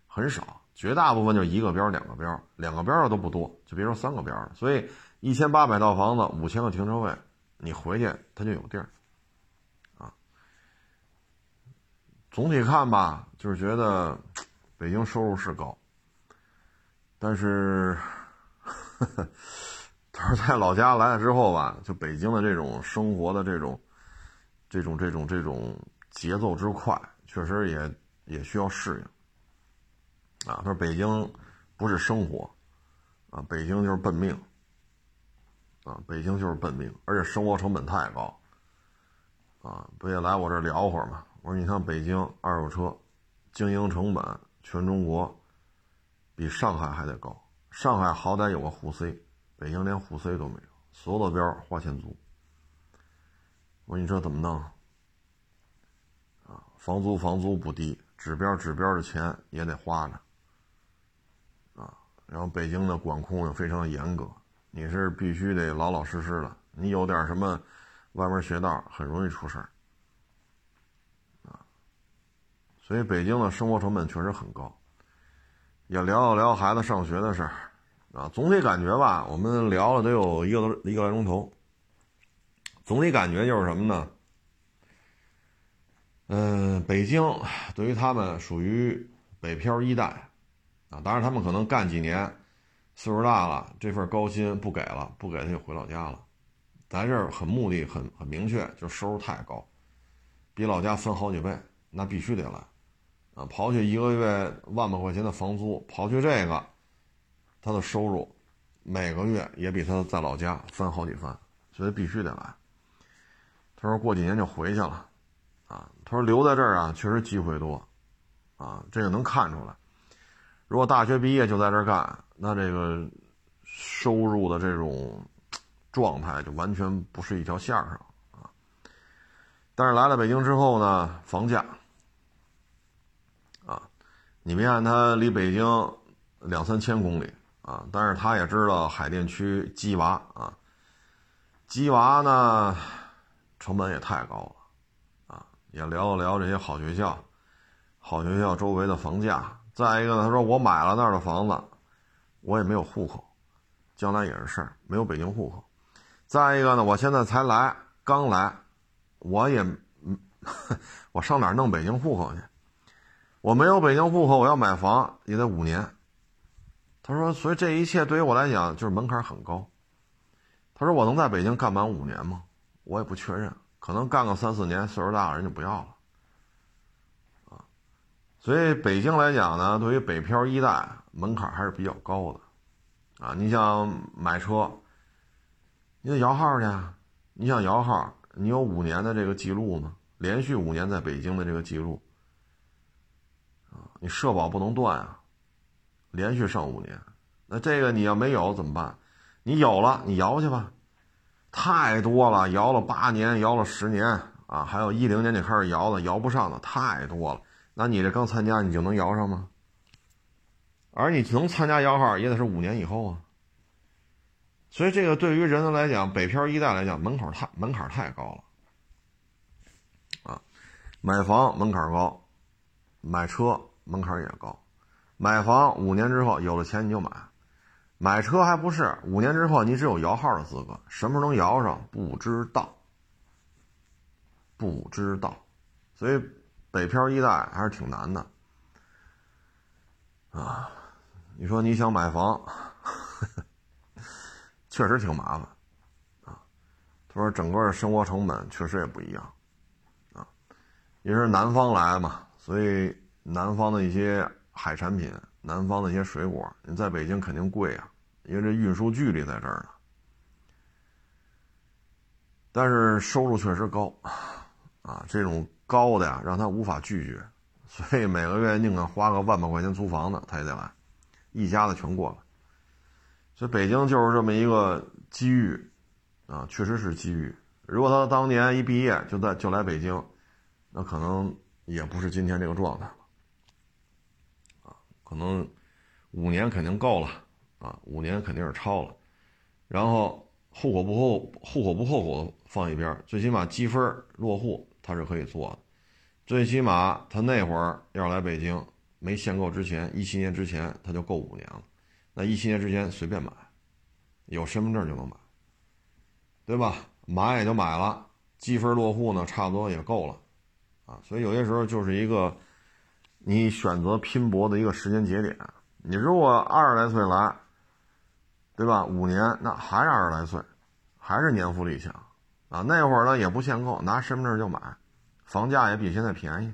很少，绝大部分就一个标、两个标，两个标的都不多，就别说三个标了。所以一千八百套房子，五千个停车位，你回去它就有地儿，啊。总体看吧，就是觉得北京收入是高，但是，他说在老家来了之后吧，就北京的这种生活的这种，这种这种这种。节奏之快，确实也也需要适应。啊，他说北京不是生活，啊，北京就是奔命，啊，北京就是奔命，而且生活成本太高。啊，不也来我这聊会儿嘛？我说你看北京二手车经营成本，全中国比上海还得高。上海好歹有个沪 C，北京连沪 C 都没有，所有的标花钱租。我说你这怎么弄？啊房租房租不低，指标指标的钱也得花着，然后北京的管控又非常严格，你是必须得老老实实的，你有点什么歪门邪道，很容易出事儿，啊，所以北京的生活成本确实很高。也聊了聊孩子上学的事儿，啊，总体感觉吧，我们聊了得有一个多一个来钟头，总体感觉就是什么呢？嗯，北京对于他们属于北漂一代，啊，当然他们可能干几年，岁数大了，这份高薪不给了，不给他就回老家了。咱这儿很目的很很明确，就是收入太高，比老家分好几倍，那必须得来，啊，刨去一个月万把块钱的房租，刨去这个，他的收入每个月也比他在老家翻好几番，所以必须得来。他说过几年就回去了。啊，他说留在这儿啊，确实机会多，啊，这个能看出来。如果大学毕业就在这儿干，那这个收入的这种状态就完全不是一条线上啊。但是来了北京之后呢，房价啊，你别看他离北京两三千公里啊，但是他也知道海淀区鸡娃啊，鸡娃呢成本也太高了啊。也聊了聊这些好学校，好学校周围的房价。再一个呢，他说我买了那儿的房子，我也没有户口，将来也是事儿，没有北京户口。再一个呢，我现在才来，刚来，我也，我上哪儿弄北京户口去？我没有北京户口，我要买房也得五年。他说，所以这一切对于我来讲就是门槛很高。他说，我能在北京干满五年吗？我也不确认。可能干个三四年，岁数大了人就不要了，所以北京来讲呢，对于北漂一代门槛还是比较高的，啊，你想买车，你得摇号去，你想摇号，你有五年的这个记录吗？连续五年在北京的这个记录，啊，你社保不能断啊，连续上五年，那这个你要没有怎么办？你有了，你摇去吧。太多了，摇了八年，摇了十年啊，还有一零年就开始摇的，摇不上的太多了。那你这刚参加，你就能摇上吗？而你能参加摇号，也得是五年以后啊。所以这个对于人来讲，北漂一代来讲，门槛太门槛太高了。啊，买房门槛高，买车门槛也高。买房五年之后有了钱你就买，买车还不是五年之后你只有摇号的资格，什么时候能摇上不知道，不知道。所以北漂一代还是挺难的。啊，你说你想买房，确实挺麻烦，啊，他说整个生活成本确实也不一样，啊，也是南方来嘛，所以南方的一些海产品、南方的一些水果，你在北京肯定贵啊，因为这运输距离在这儿呢。但是收入确实高，啊，这种高的呀，让他无法拒绝。所以每个月宁可花个万把块钱租房子，他也得来，一家子全过来。所以北京就是这么一个机遇，啊，确实是机遇。如果他当年一毕业就在就来北京，那可能也不是今天这个状态了，啊，可能五年肯定够了，啊，五年肯定是超了。然后户口不后户口不户口放一边，最起码积分落户他是可以做的。最起码他那会儿要来北京没限购之前，一七年之前他就够五年了。那一七年之前随便买，有身份证就能买，对吧？买也就买了，积分落户呢，差不多也够了，啊，所以有些时候就是一个你选择拼搏的一个时间节点。你如果二十来岁来，对吧？五年那还是二十来岁，还是年富力强啊。那会儿呢也不限购，拿身份证就买。房价也比现在便宜，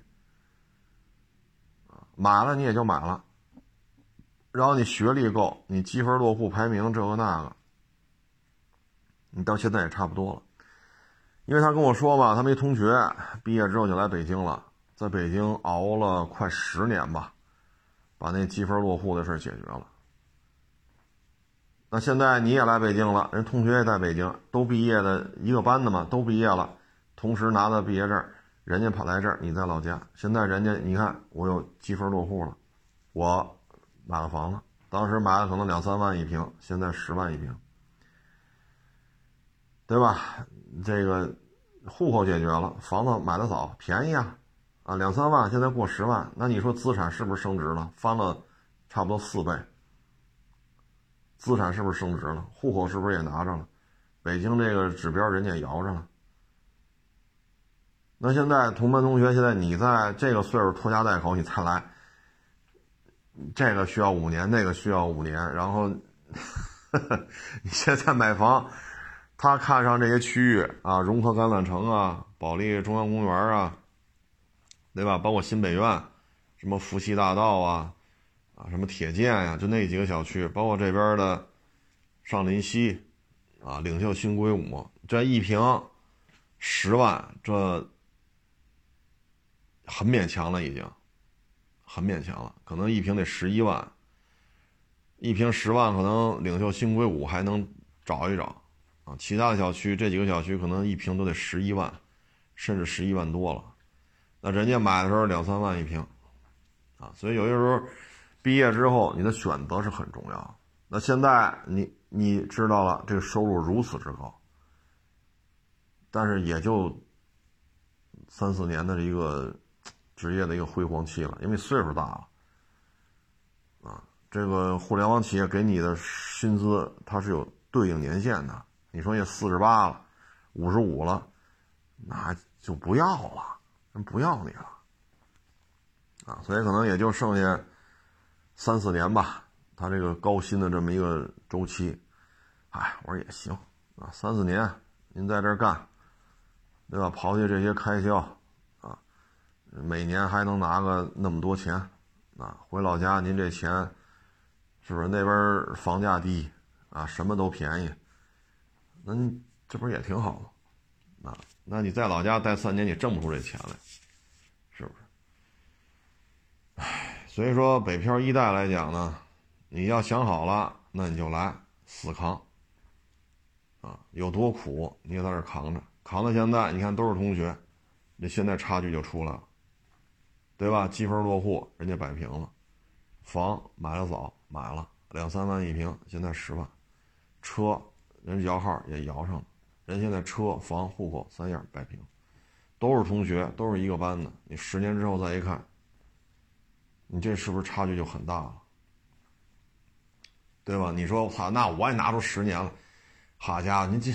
买了你也就买了，然后你学历够，你积分落户排名这个那个，你到现在也差不多了。因为他跟我说嘛，他没同学毕业之后就来北京了，在北京熬了快十年吧，把那积分落户的事解决了。那现在你也来北京了，人同学也在北京，都毕业的一个班的嘛，都毕业了，同时拿的毕业证。人家跑来这儿，你在老家。现在人家，你看我有积分落户了，我买了房子，当时买了可能两三万一平，现在十万一平，对吧？这个户口解决了，房子买的早，便宜啊，啊两三万，现在过十万，那你说资产是不是升值了？翻了差不多四倍，资产是不是升值了？户口是不是也拿着了？北京这个指标人家也摇上了。那现在同班同学，现在你在这个岁数拖家带口，你再来，这个需要五年，那个需要五年，然后 你现在买房，他看上这些区域啊，融合橄榄城啊，保利中央公园啊，对吧？包括新北苑，什么福熙大道啊，啊，什么铁建呀，就那几个小区，包括这边的上林西，啊，领袖新硅谷，这一平十万，这。很勉强了，已经，很勉强了。可能一平得十一万，一平十万，可能领袖新硅谷还能找一找，啊，其他的小区这几个小区可能一平都得十一万，甚至十一万多了。那人家买的时候两三万一平，啊，所以有些时候毕业之后你的选择是很重要。那现在你你知道了，这个收入如此之高，但是也就三四年的一个。职业的一个辉煌期了，因为岁数大了，啊，这个互联网企业给你的薪资它是有对应年限的。你说也四十八了，五十五了，那就不要了，不要你了，啊，所以可能也就剩下三四年吧，他这个高薪的这么一个周期，哎，我说也行啊，三四年您在这干，对吧？刨去这些开销。啊每年还能拿个那么多钱，啊，回老家您这钱，是不是那边房价低，啊，什么都便宜，那你这不是也挺好吗？啊，那你在老家待三年，你挣不出这钱来，是不是？唉，所以说北漂一代来讲呢，你要想好了，那你就来死扛，啊，有多苦你也在这扛着，扛到现在，你看都是同学，这现在差距就出来了。对吧？积分落户，人家摆平了，房买的早，买了两三万一平，现在十万，车人摇号也摇上了，人现在车房户口三样摆平，都是同学，都是一个班的。你十年之后再一看，你这是不是差距就很大了？对吧？你说我操，那我也拿出十年了，好家伙，你这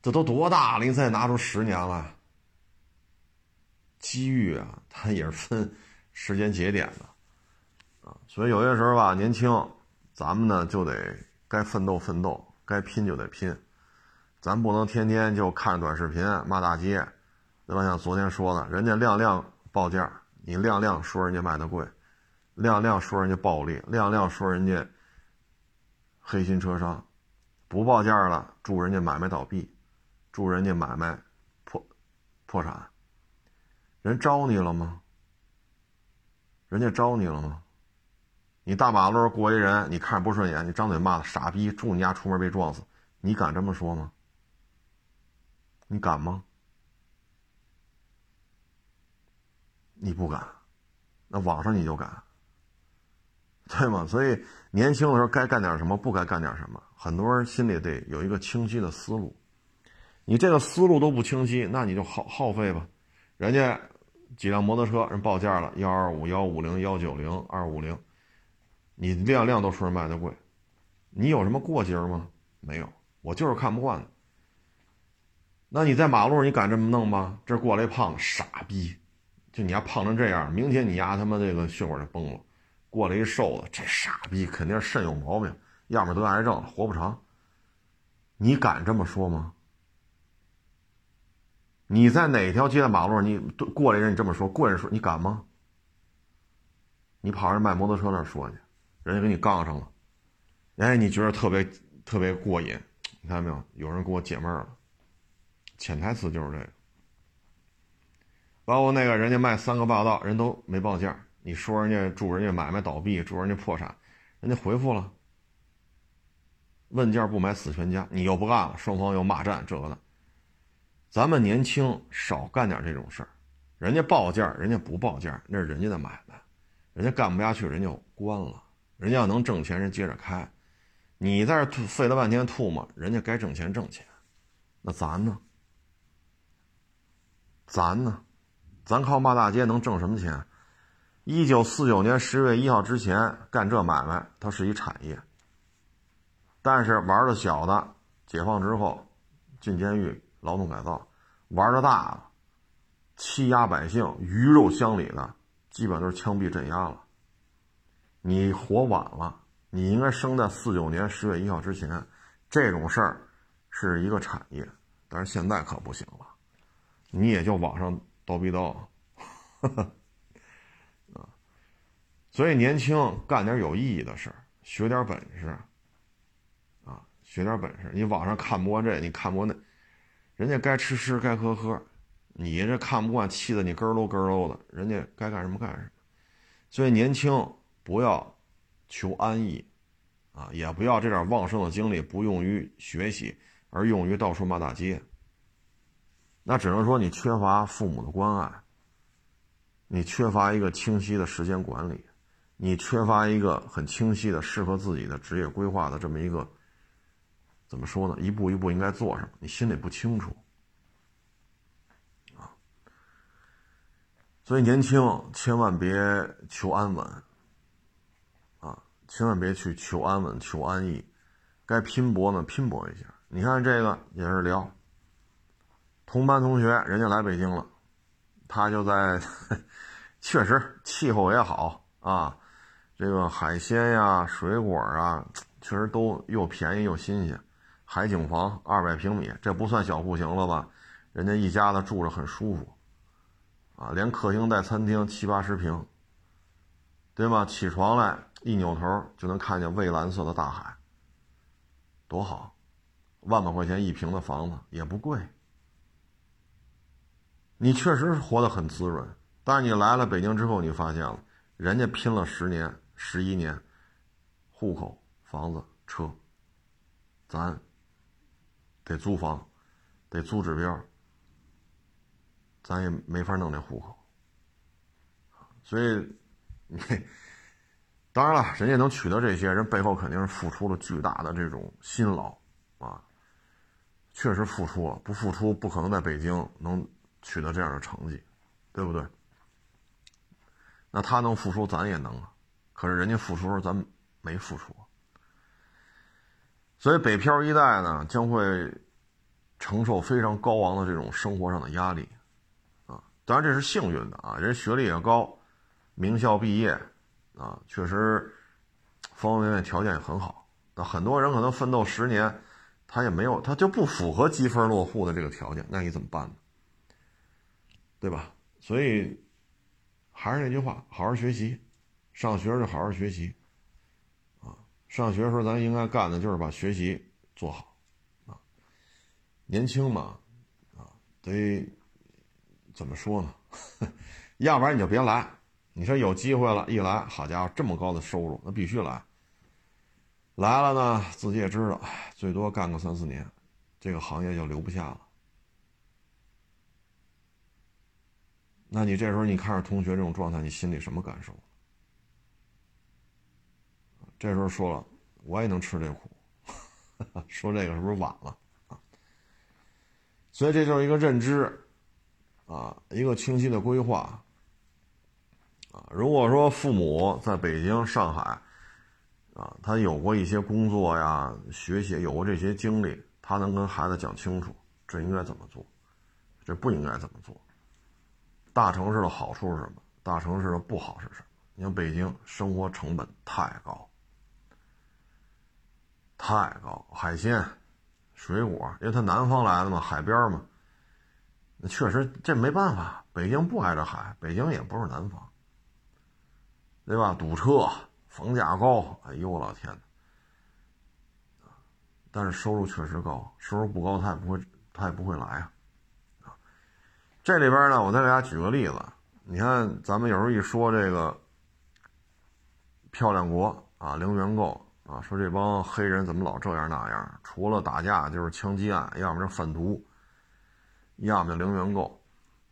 这都多大了，你再拿出十年了？机遇啊，它也是分时间节点的啊，所以有些时候吧，年轻，咱们呢就得该奋斗奋斗，该拼就得拼，咱不能天天就看短视频骂大街，对吧？像昨天说的，人家亮亮报价，你亮亮说人家卖的贵，亮亮说人家暴利，亮亮说人家。黑心车商不报价了，祝人家买卖倒闭，祝人家买卖破破产。人招你了吗？人家招你了吗？你大马路过一人，你看着不顺眼，你张嘴骂他傻逼，祝你家出门被撞死，你敢这么说吗？你敢吗？你不敢，那网上你就敢。对吗？所以年轻的时候该干点什么，不该干点什么，很多人心里得有一个清晰的思路。你这个思路都不清晰，那你就耗耗费吧。人家几辆摩托车人报价了，幺二五、幺五零、幺九零、二五零，你辆辆都说人卖的贵，你有什么过节吗？没有，我就是看不惯。那你在马路上你敢这么弄吗？这过来一胖，傻逼，就你丫胖成这样，明天你丫他妈这个血管就崩了。过来一瘦子，这傻逼肯定肾有毛病，要么得癌症，活不长。你敢这么说吗？你在哪条街的马路上，你过来人你这么说，过人说你敢吗？你跑人卖摩托车那说去，人家给你杠上了，哎，你觉得特别特别过瘾？你看到没有？有人给我解闷了，潜台词就是这个。包括那个人家卖三个霸道，人都没报价。你说人家祝人家买卖倒闭，祝人家破产，人家回复了，问价不买死全家。你又不干了，双方又骂战，这个的。咱们年轻少干点这种事儿，人家报价，人家不报价，那是人家的买卖，人家干不下去，人家关了。人家要能挣钱，人接着开。你在这吐费了半天吐沫，人家该挣钱挣钱，那咱呢？咱呢？咱靠骂大街能挣什么钱？一九四九年十月一号之前干这买卖，它是一产业。但是玩的小的，解放之后进监狱劳动改造；玩的大的，欺压百姓、鱼肉乡里的，基本都是枪毙镇压了。你活晚了，你应该生在四九年十月一号之前。这种事儿是一个产业，但是现在可不行了，你也就网上叨逼叨。所以年轻干点有意义的事儿，学点本事，啊，学点本事。你网上看不惯这，你看不惯那，人家该吃吃，该喝喝，你这看不惯，气得你咯喽咯喽的。人家该干什么干什么。所以年轻不要求安逸，啊，也不要这点旺盛的精力不用于学习，而用于到处骂大街。那只能说你缺乏父母的关爱，你缺乏一个清晰的时间管理。你缺乏一个很清晰的适合自己的职业规划的这么一个，怎么说呢？一步一步应该做什么？你心里不清楚啊。所以年轻千万别求安稳啊，千万别去求安稳、求安逸。该拼搏呢，拼搏一下。你看这个也是聊，同班同学，人家来北京了，他就在，确实气候也好啊。这个海鲜呀、水果啊，确实都又便宜又新鲜。海景房二百平米，这不算小户型了吧？人家一家子住着很舒服，啊，连客厅带餐厅七八十平，对吗？起床来一扭头就能看见蔚蓝色的大海，多好！万把块钱一平的房子也不贵，你确实活得很滋润。但是你来了北京之后，你发现了人家拼了十年。十一年，户口、房子、车，咱得租房，得租指标，咱也没法弄这户口。所以，你当然了，人家能取得这些人背后肯定是付出了巨大的这种辛劳啊。确实付出了，不付出不可能在北京能取得这样的成绩，对不对？那他能付出，咱也能啊。可是人家付出时候，咱没付出。所以北漂一代呢，将会承受非常高昂的这种生活上的压力，啊，当然这是幸运的啊，人学历也高，名校毕业，啊，确实方方面面条件也很好。那很多人可能奋斗十年，他也没有，他就不符合积分落户的这个条件，那你怎么办呢？对吧？所以还是那句话，好好学习，上学就好好学习。啊上学的时候，咱应该干的就是把学习做好，啊，年轻嘛，啊，得怎么说呢？要不然你就别来。你说有机会了，一来，好家伙，这么高的收入，那必须来。来了呢，自己也知道，最多干个三四年，这个行业就留不下了。那你这时候你看着同学这种状态，你心里什么感受？这时候说了，我也能吃这苦。说这个是不是晚了啊？所以这就是一个认知啊，一个清晰的规划啊。如果说父母在北京、上海啊，他有过一些工作呀、学习，有过这些经历，他能跟孩子讲清楚，这应该怎么做，这不应该怎么做。大城市的好处是什么？大城市的不好是什么？你像北京生活成本太高。太高，海鲜、水果，因为他南方来的嘛，海边嘛，那确实这没办法。北京不挨着海，北京也不是南方，对吧？堵车，房价高，哎呦我老天但是收入确实高，收入不高他也不会，他也不会来啊。这里边呢，我再给大家举个例子，你看咱们有时候一说这个漂亮国啊，零元购。啊，说这帮黑人怎么老这样那样？除了打架就是枪击案，要么就贩毒，要么就零元购。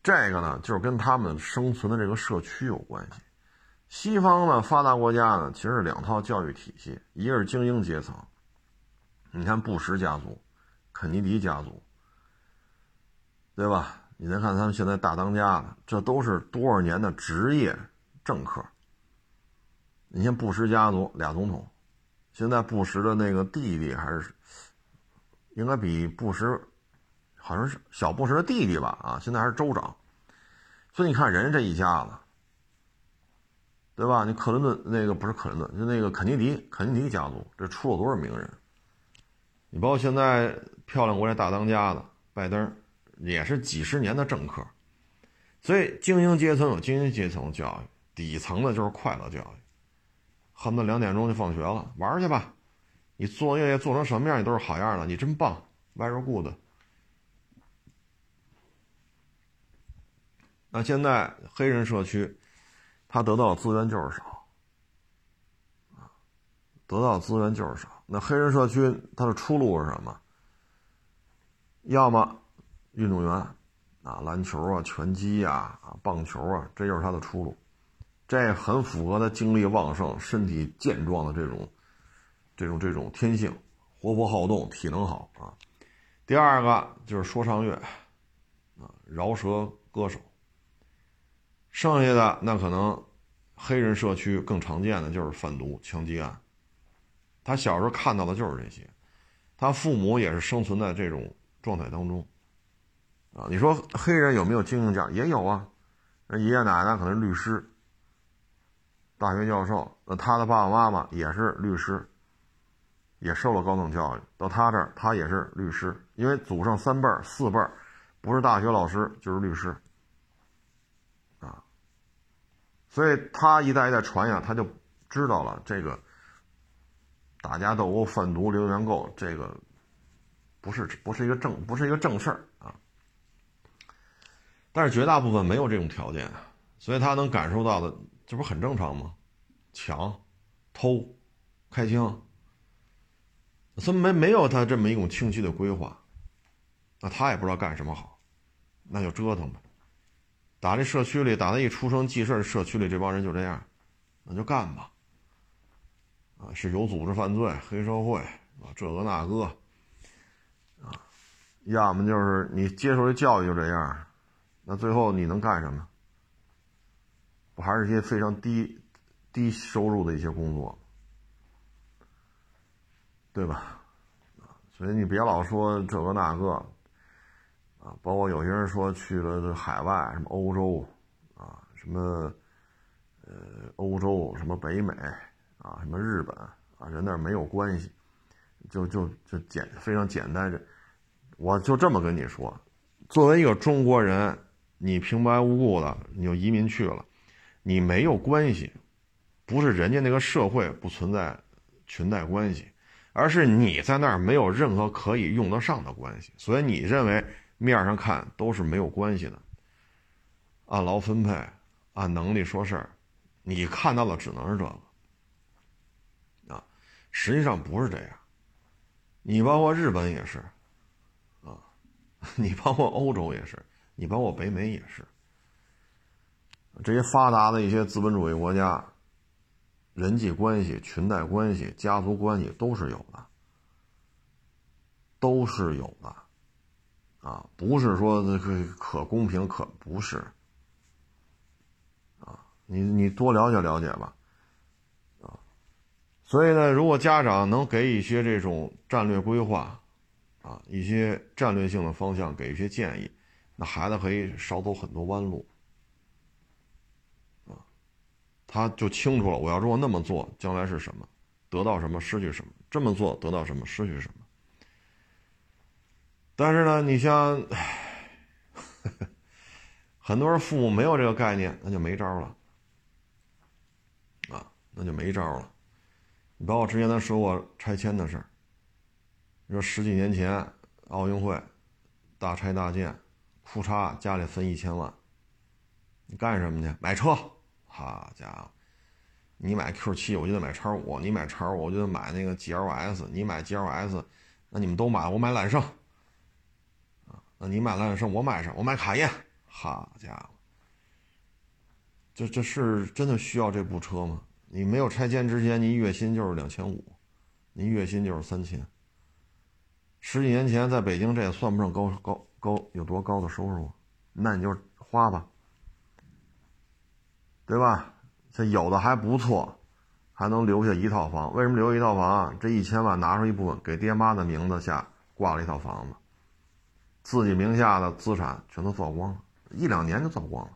这个呢，就是跟他们生存的这个社区有关系。西方呢，发达国家呢，其实是两套教育体系，一个是精英阶层，你看布什家族、肯尼迪家族，对吧？你再看他们现在大当家的，这都是多少年的职业政客。你像布什家族俩总统。现在布什的那个弟弟还是应该比布什好像是小布什的弟弟吧？啊，现在还是州长。所以你看人家这一家子，对吧？你克林顿那个不是克林顿，就那个肯尼迪，肯尼迪家族这出了多少名人？你包括现在漂亮国这大当家的拜登，也是几十年的政客。所以精英阶层有精英阶层教育，底层的就是快乐教育。恨不得两点钟就放学了，玩去吧！你作业做成什么样，你都是好样的，你真棒，very good。那现在黑人社区，他得到的资源就是少，啊，得到的资源就是少。那黑人社区它的出路是什么？要么运动员，啊，篮球啊，拳击啊，啊，棒球啊，这就是他的出路。这很符合他精力旺盛、身体健壮的这种、这种、这种天性，活泼好动，体能好啊。第二个就是说唱乐，啊，饶舌歌手。剩下的那可能黑人社区更常见的就是贩毒、枪击案。他小时候看到的就是这些，他父母也是生存在这种状态当中，啊，你说黑人有没有精英家？也有啊，爷爷奶奶可能是律师。大学教授，那他的爸爸妈妈也是律师，也受了高等教育。到他这儿，他也是律师，因为祖上三辈儿、四辈儿，不是大学老师就是律师，啊，所以他一代一代传下，他就知道了这个打架斗殴、贩毒、零元购，这个不是不是一个正不是一个正事儿啊。但是绝大部分没有这种条件，所以他能感受到的。这不很正常吗？抢、偷、开枪，怎么没没有他这么一种清晰的规划？那他也不知道干什么好，那就折腾呗。打这社区里，打他一出生记事社区里这帮人就这样，那就干吧。啊，是有组织犯罪、黑社会啊，这个那个，啊，要么就是你接受的教育就这样，那最后你能干什么？不还是一些非常低低收入的一些工作，对吧？所以你别老说这个那个，啊，包括有些人说去了海外，什么欧洲，啊，什么，呃，欧洲，什么北美，啊，什么日本，啊，人那没有关系，就就就简非常简单，这我就这么跟你说，作为一个中国人，你平白无故的你就移民去了，你没有关系，不是人家那个社会不存在裙带关系。而是你在那儿没有任何可以用得上的关系，所以你认为面上看都是没有关系的。按劳分配，按能力说事儿，你看到的只能是这个。啊，实际上不是这样。你包括日本也是，啊，你包括欧洲也是，你包括北美也是。这些发达的一些资本主义国家。人际关系、裙带关系、家族关系都是有的，都是有的，啊，不是说这个可公平可不是，啊，你你多了解了解吧，啊，所以呢，如果家长能给一些这种战略规划，啊，一些战略性的方向，给一些建议，那孩子可以少走很多弯路。他就清楚了，我要如果那么做，将来是什么，得到什么，失去什么；这么做得到什么，失去什么。但是呢，你像，很多人父母没有这个概念，那就没招了，啊，那就没招了。你包括之前咱说过拆迁的事儿，你说十几年前奥运会大拆大建，裤衩家里分一千万，你干什么去？买车。好家伙，你买 Q 七，我就得买叉五；你买叉五，我就得买那个 GLS；你买 GLS，那你们都买，我买揽胜。啊，那你买揽胜，我买啥？我买卡宴。好家伙，这这是真的需要这部车吗？你没有拆迁之前，你月薪就是两千五，你月薪就是三千。十几年前在北京，这也算不上高高高有多高的收入，那你就花吧。对吧？这有的还不错，还能留下一套房。为什么留一套房？这一千万拿出一部分给爹妈的名字下挂了一套房子，自己名下的资产全都造光了，一两年就造光了。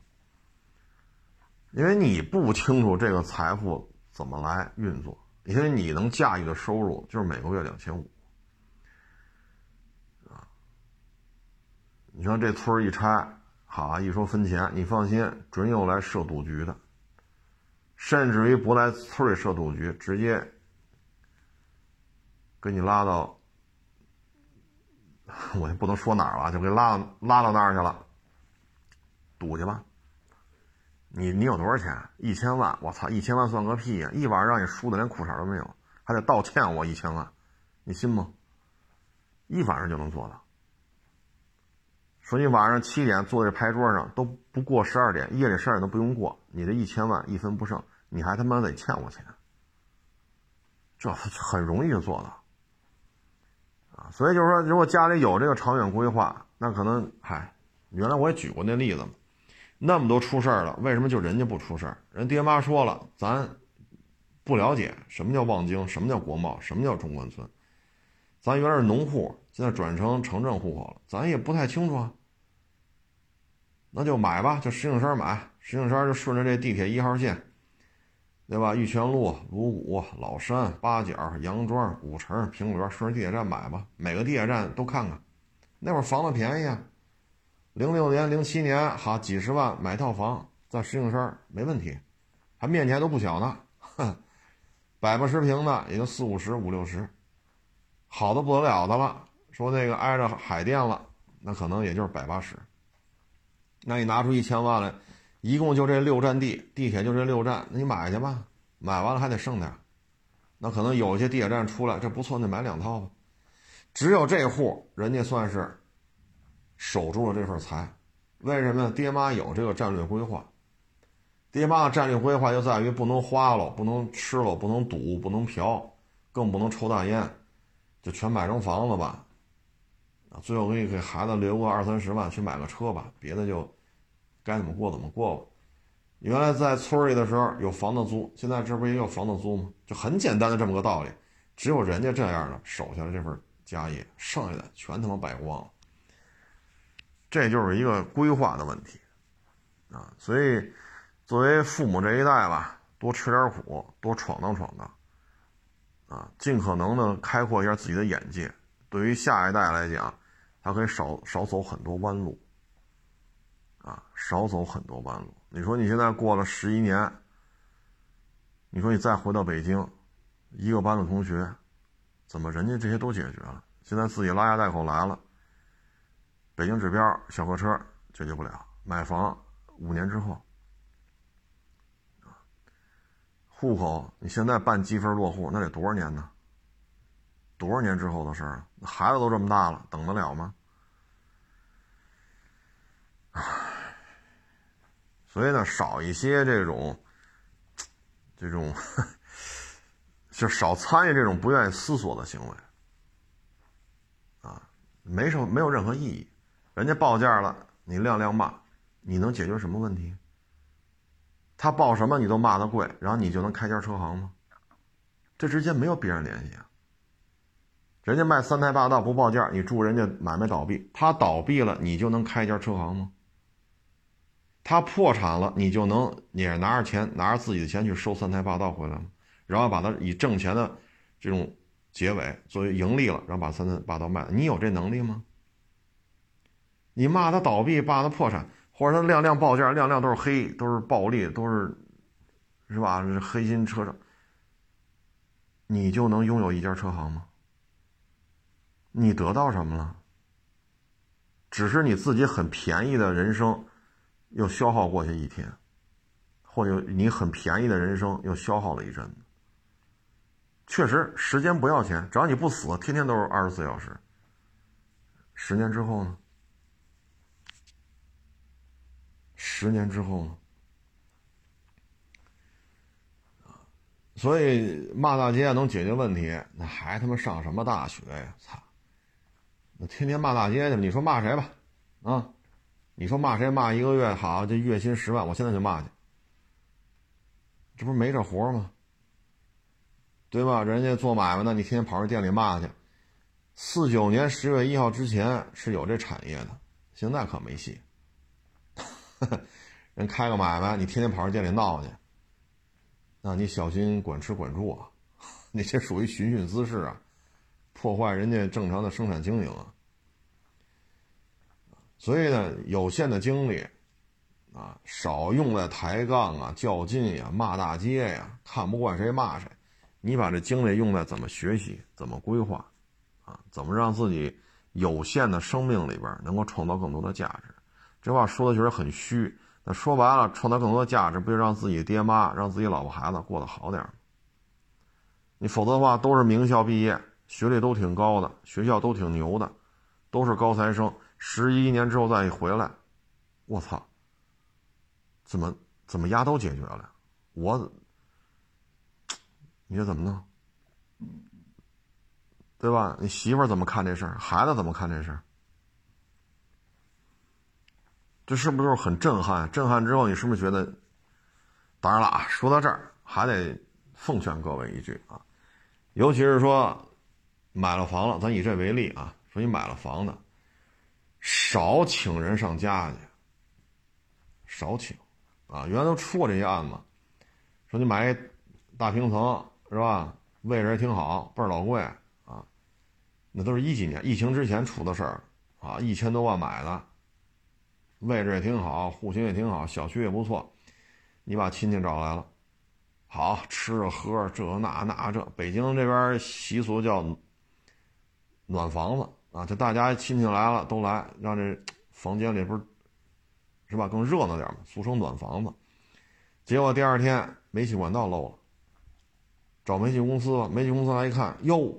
因为你不清楚这个财富怎么来运作，因为你能驾驭的收入就是每个月两千五，啊，你像这村一拆。好，一说分钱，你放心，准有来设赌局的，甚至于不来村里设赌局，直接给你拉到，我也不能说哪儿了，就给拉拉到那儿去了，赌去吧。你你有多少钱？一千万，我操，一千万算个屁呀！一晚上让你输的连裤衩都没有，还得道歉我一千万，你信吗？一晚上就能做到。说你晚上七点坐在牌桌上都不过十二点，夜里十二点都不用过，你这一千万一分不剩，你还他妈得欠我钱，这很容易就做到啊！所以就是说，如果家里有这个长远规划，那可能嗨，原来我也举过那例子，那么多出事儿了，为什么就人家不出事儿？人爹妈说了，咱不了解什么叫望京，什么叫国贸，什么叫中关村，咱原来是农户，现在转成城镇户口了，咱也不太清楚啊。那就买吧，就石景山买，石景山就顺着这地铁一号线，对吧？玉泉路、鲁谷、老山、八角、杨庄、古城、平乐，顺着地铁站买吧。每个地铁站都看看。那会儿房子便宜啊，零六年、零七年，好，几十万买套房，在石景山没问题，还面积还都不小呢，哼，百八十平的也就四五十、五六十，好的不得了的了。说那个挨着海淀了，那可能也就是百八十。那你拿出一千万来，一共就这六站地，地铁就这六站，那你买去吧，买完了还得剩点，那可能有些地铁站出来，这不错，那买两套吧。只有这户人家算是守住了这份财，为什么呢？爹妈有这个战略规划，爹妈的战略规划就在于不能花了，不能吃了，不能赌，不能嫖，更不能抽大烟，就全买成房子吧。啊，最后给你给孩子留个二三十万去买个车吧，别的就该怎么过怎么过吧。原来在村里的时候有房子租，现在这不也有房子租吗？就很简单的这么个道理。只有人家这样的守下了这份家业，剩下的全他妈败光了。这就是一个规划的问题啊！所以作为父母这一代吧，多吃点苦，多闯荡闯荡啊，尽可能的开阔一下自己的眼界。对于下一代来讲，他可以少少走很多弯路啊，少走很多弯路。你说你现在过了十一年，你说你再回到北京。一个班的同学，怎么人家这些都解决了？现在自己拉家带口来了。北京指标小客车解决不了，买房五年之后，户口你现在办积分落户那得多少年呢？多少年之后的事儿啊？孩子都这么大了，等得了吗？唉，所以呢，少一些这种，这种。就少参与这种不愿意思索的行为，啊，没什么，没有任何意义。人家报价了，你亮亮骂，你能解决什么问题？他报什么你都骂他贵，然后你就能开家车行吗？这之间没有必然联系啊。人家卖三台霸道不报价，你祝人家买卖倒闭，他倒闭了，你就能开一家车行吗？他破产了，你就能也拿着钱，拿着自己的钱去收三台霸道回来吗？然后把它以挣钱的这种结尾作为盈利了，然后把三台霸道卖了，你有这能力吗？你骂他倒闭，骂他破产，或者他亮亮报价，亮亮都是黑，都是暴利，都是是吧？是黑心车商，你就能拥有一家车行吗？你得到什么了？只是你自己很便宜的人生又消耗过去一天，或者你很便宜的人生又消耗了一阵子。确实，时间不要钱，只要你不死，天天都是二十四小时。十年之后呢？十年之后呢？所以骂大街能解决问题，那还他妈上什么大学呀？操！那天天骂大街去，你说骂谁吧？啊？你说骂谁？骂一个月好，这月薪十万，我现在就骂去，这不是没这活吗？对吧？人家做买卖的，你天天跑人店里骂去。四九年十月一号之前是有这产业的，现在可没戏。人开个买卖，你天天跑人店里闹去，那你小心管吃管住啊！你这属于寻衅滋事啊，破坏人家正常的生产经营啊。所以呢，有限的精力啊，少用在抬杠啊、较劲呀、骂大街呀，看不惯谁骂谁。你把这精力用在怎么学习、怎么规划，啊，怎么让自己有限的生命里边能够创造更多的价值？这话说的确实很虚。那说白了，创造更多的价值，不就让自己爹妈、让自己老婆孩子过得好点吗？你否则的话，都是名校毕业，学历都挺高的，学校都挺牛的，都是高材生。十一年之后再一回来，我操，怎么怎么丫都解决了？我。你说怎么弄？对吧？你媳妇怎么看这事儿？孩子怎么看这事儿？这是不是很震撼？震撼之后，你是不是觉得？当然了啊，说到这儿，还得奉劝各位一句啊，尤其是说买了房了，咱以这为例啊，说你买了房子，少请人上家去，少请啊！原来都出过这些案子，说你买一大平层。是吧？位置也挺好，倍儿老贵啊！那都是一几年疫情之前出的事儿啊，一千多万买的，位置也挺好，户型也挺好，小区也不错。你把亲戚找来了，好吃着喝着这那那这，北京这边习俗叫暖房子啊，就大家亲戚来了都来，让这房间里不是是吧更热闹点嘛，俗称暖房子。结果第二天煤气管道漏了。找煤气公司了，煤气公司来一看，哟，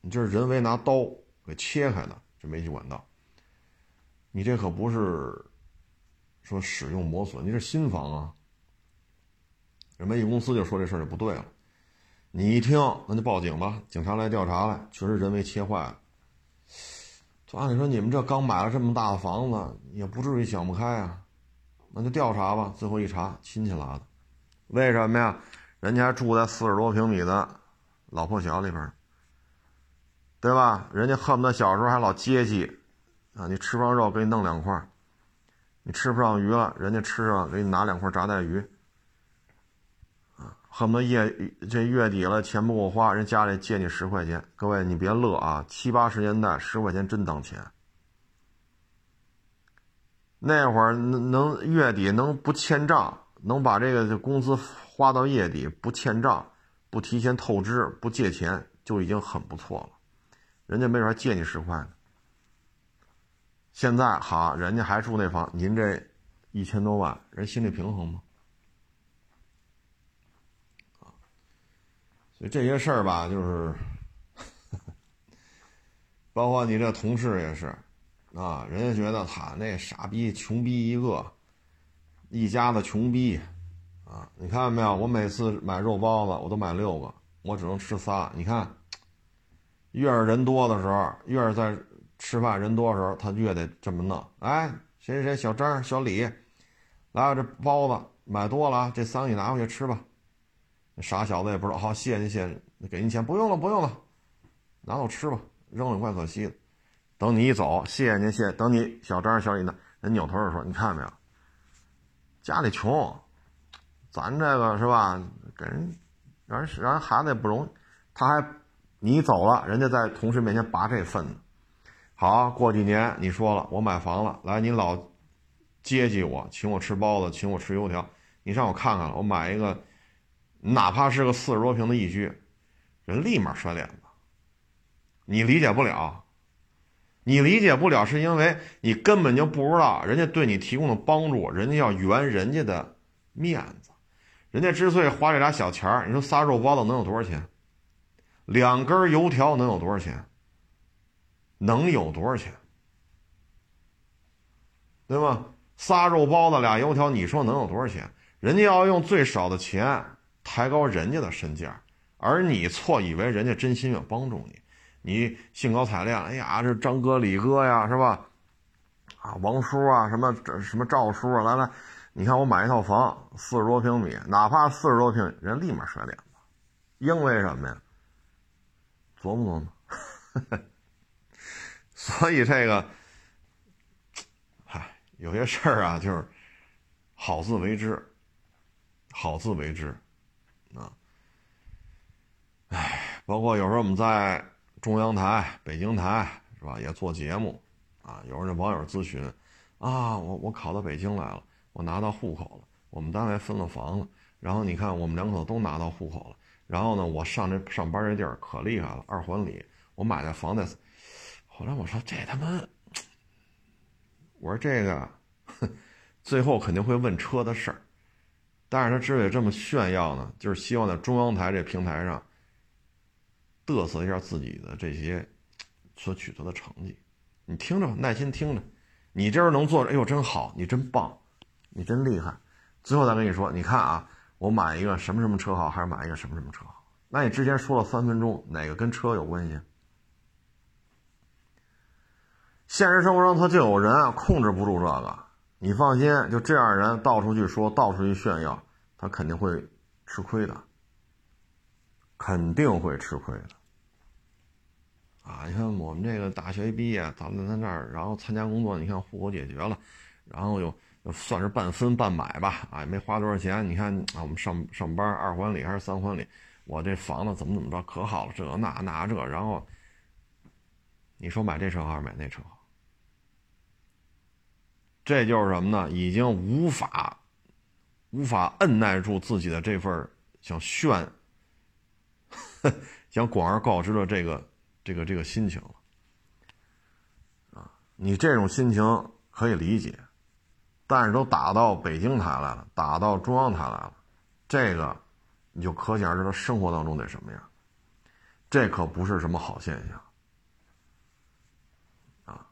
你这是人为拿刀给切开的，这煤气管道。你这可不是说使用磨损，你是新房啊。这煤气公司就说这事儿就不对了。你一听，那就报警吧，警察来调查来，确实人为切坏了。就按理说你们这刚买了这么大的房子，也不至于想不开啊，那就调查吧。最后一查，亲戚拉的，为什么呀？人家还住在四十多平米的老破小里边，对吧？人家恨不得小时候还老接济，啊，你吃不上肉，给你弄两块；你吃不上鱼了，人家吃上，给你拿两块炸带鱼。恨不得月这月底了，钱不够花，人家里借你十块钱。各位，你别乐啊！七八十年代，十块钱真当钱。那会儿能能月底能不欠账，能把这个工资花到月底不欠账，不提前透支，不借钱，就已经很不错了。人家没准还借你十块呢。现在好，人家还住那房，您这一千多万，人心里平衡吗？这些事儿吧，就是，包括你这同事也是，啊，人家觉得他那傻逼穷逼一个，一家子穷逼，啊，你看到没有？我每次买肉包子，我都买六个，我只能吃仨。你看，越是人多的时候，越是在吃饭人多的时候，他越得这么弄。哎，谁谁谁，小张、小李，来，这包子买多了啊，这三个你拿回去吃吧。傻小子也不知道，好，谢谢您，谢谢，给您钱，不用了，不用了，拿走吃吧，扔了怪可惜的。等你一走，谢谢您，谢谢。等你小张、小李呢，人扭头就说：“你看没有，家里穷，咱这个是吧？给人让人让人孩子也不容易，他还你走了，人家在同事面前拔这份子。好，过几年你说了，我买房了，来，你老接济我，请我吃包子，请我吃油条，你让我看看，我买一个。”哪怕是个四十多平的一居，人立马甩脸子。你理解不了，你理解不了，是因为你根本就不知道人家对你提供的帮助，人家要圆人家的面子。人家之所以花这俩小钱，你说仨肉包子能有多少钱？两根油条能有多少钱？能有多少钱？对吧？仨肉包子俩油条，你说能有多少钱？人家要用最少的钱。抬高人家的身价，而你错以为人家真心要帮助你，你兴高采烈，哎呀，这张哥、李哥呀，是吧？啊，王叔啊，什么什么赵叔啊，来来，你看我买一套房，四十多平米，哪怕四十多平，人立马甩脸子，因为什么呀？琢磨琢磨。所以这个，嗨，有些事儿啊，就是好自为之，好自为之。哎，包括有时候我们在中央台、北京台是吧，也做节目，啊，有时候网友咨询，啊，我我考到北京来了，我拿到户口了，我们单位分了房了，然后你看我们两口都拿到户口了，然后呢，我上这上班这地儿可厉害了，二环里，我买的房在，后来我说这他妈，我说这个，哼最后肯定会问车的事儿。但是他之所以这么炫耀呢，就是希望在中央台这平台上嘚瑟一下自己的这些所取得的成绩。你听着，耐心听着，你这能做，哎呦，真好，你真棒，你真厉害。最后再跟你说，你看啊，我买一个什么什么车好，还是买一个什么什么车好？那你之前说了三分钟，哪个跟车有关系？现实生活中他就有人啊控制不住这个。你放心，就这样人到处去说，到处去炫耀，他肯定会吃亏的，肯定会吃亏的。啊，你看我们这个大学毕业，咱们在那儿，然后参加工作，你看户口解决了，然后又算是半分半买吧，啊，也没花多少钱。你看啊，我们上上班二环里还是三环里，我这房子怎么怎么着可好了，这那那这，然后你说买这车还是买那车？这就是什么呢？已经无法无法摁耐住自己的这份想炫、想广而告之的这个这个这个心情了啊！你这种心情可以理解，但是都打到北京台来了，打到中央台来了，这个你就可想而知，他生活当中得什么样？这可不是什么好现象。啊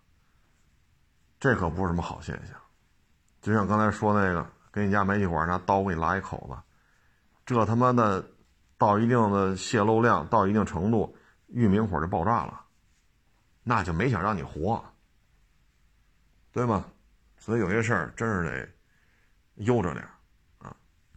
这可不是什么好现象，就像刚才说那个，给你家煤气管拿刀给你拉一口子，这他妈的到一定的泄漏量到一定程度玉明火就爆炸了那就没想让你活对吗？所以有些事真是得悠着点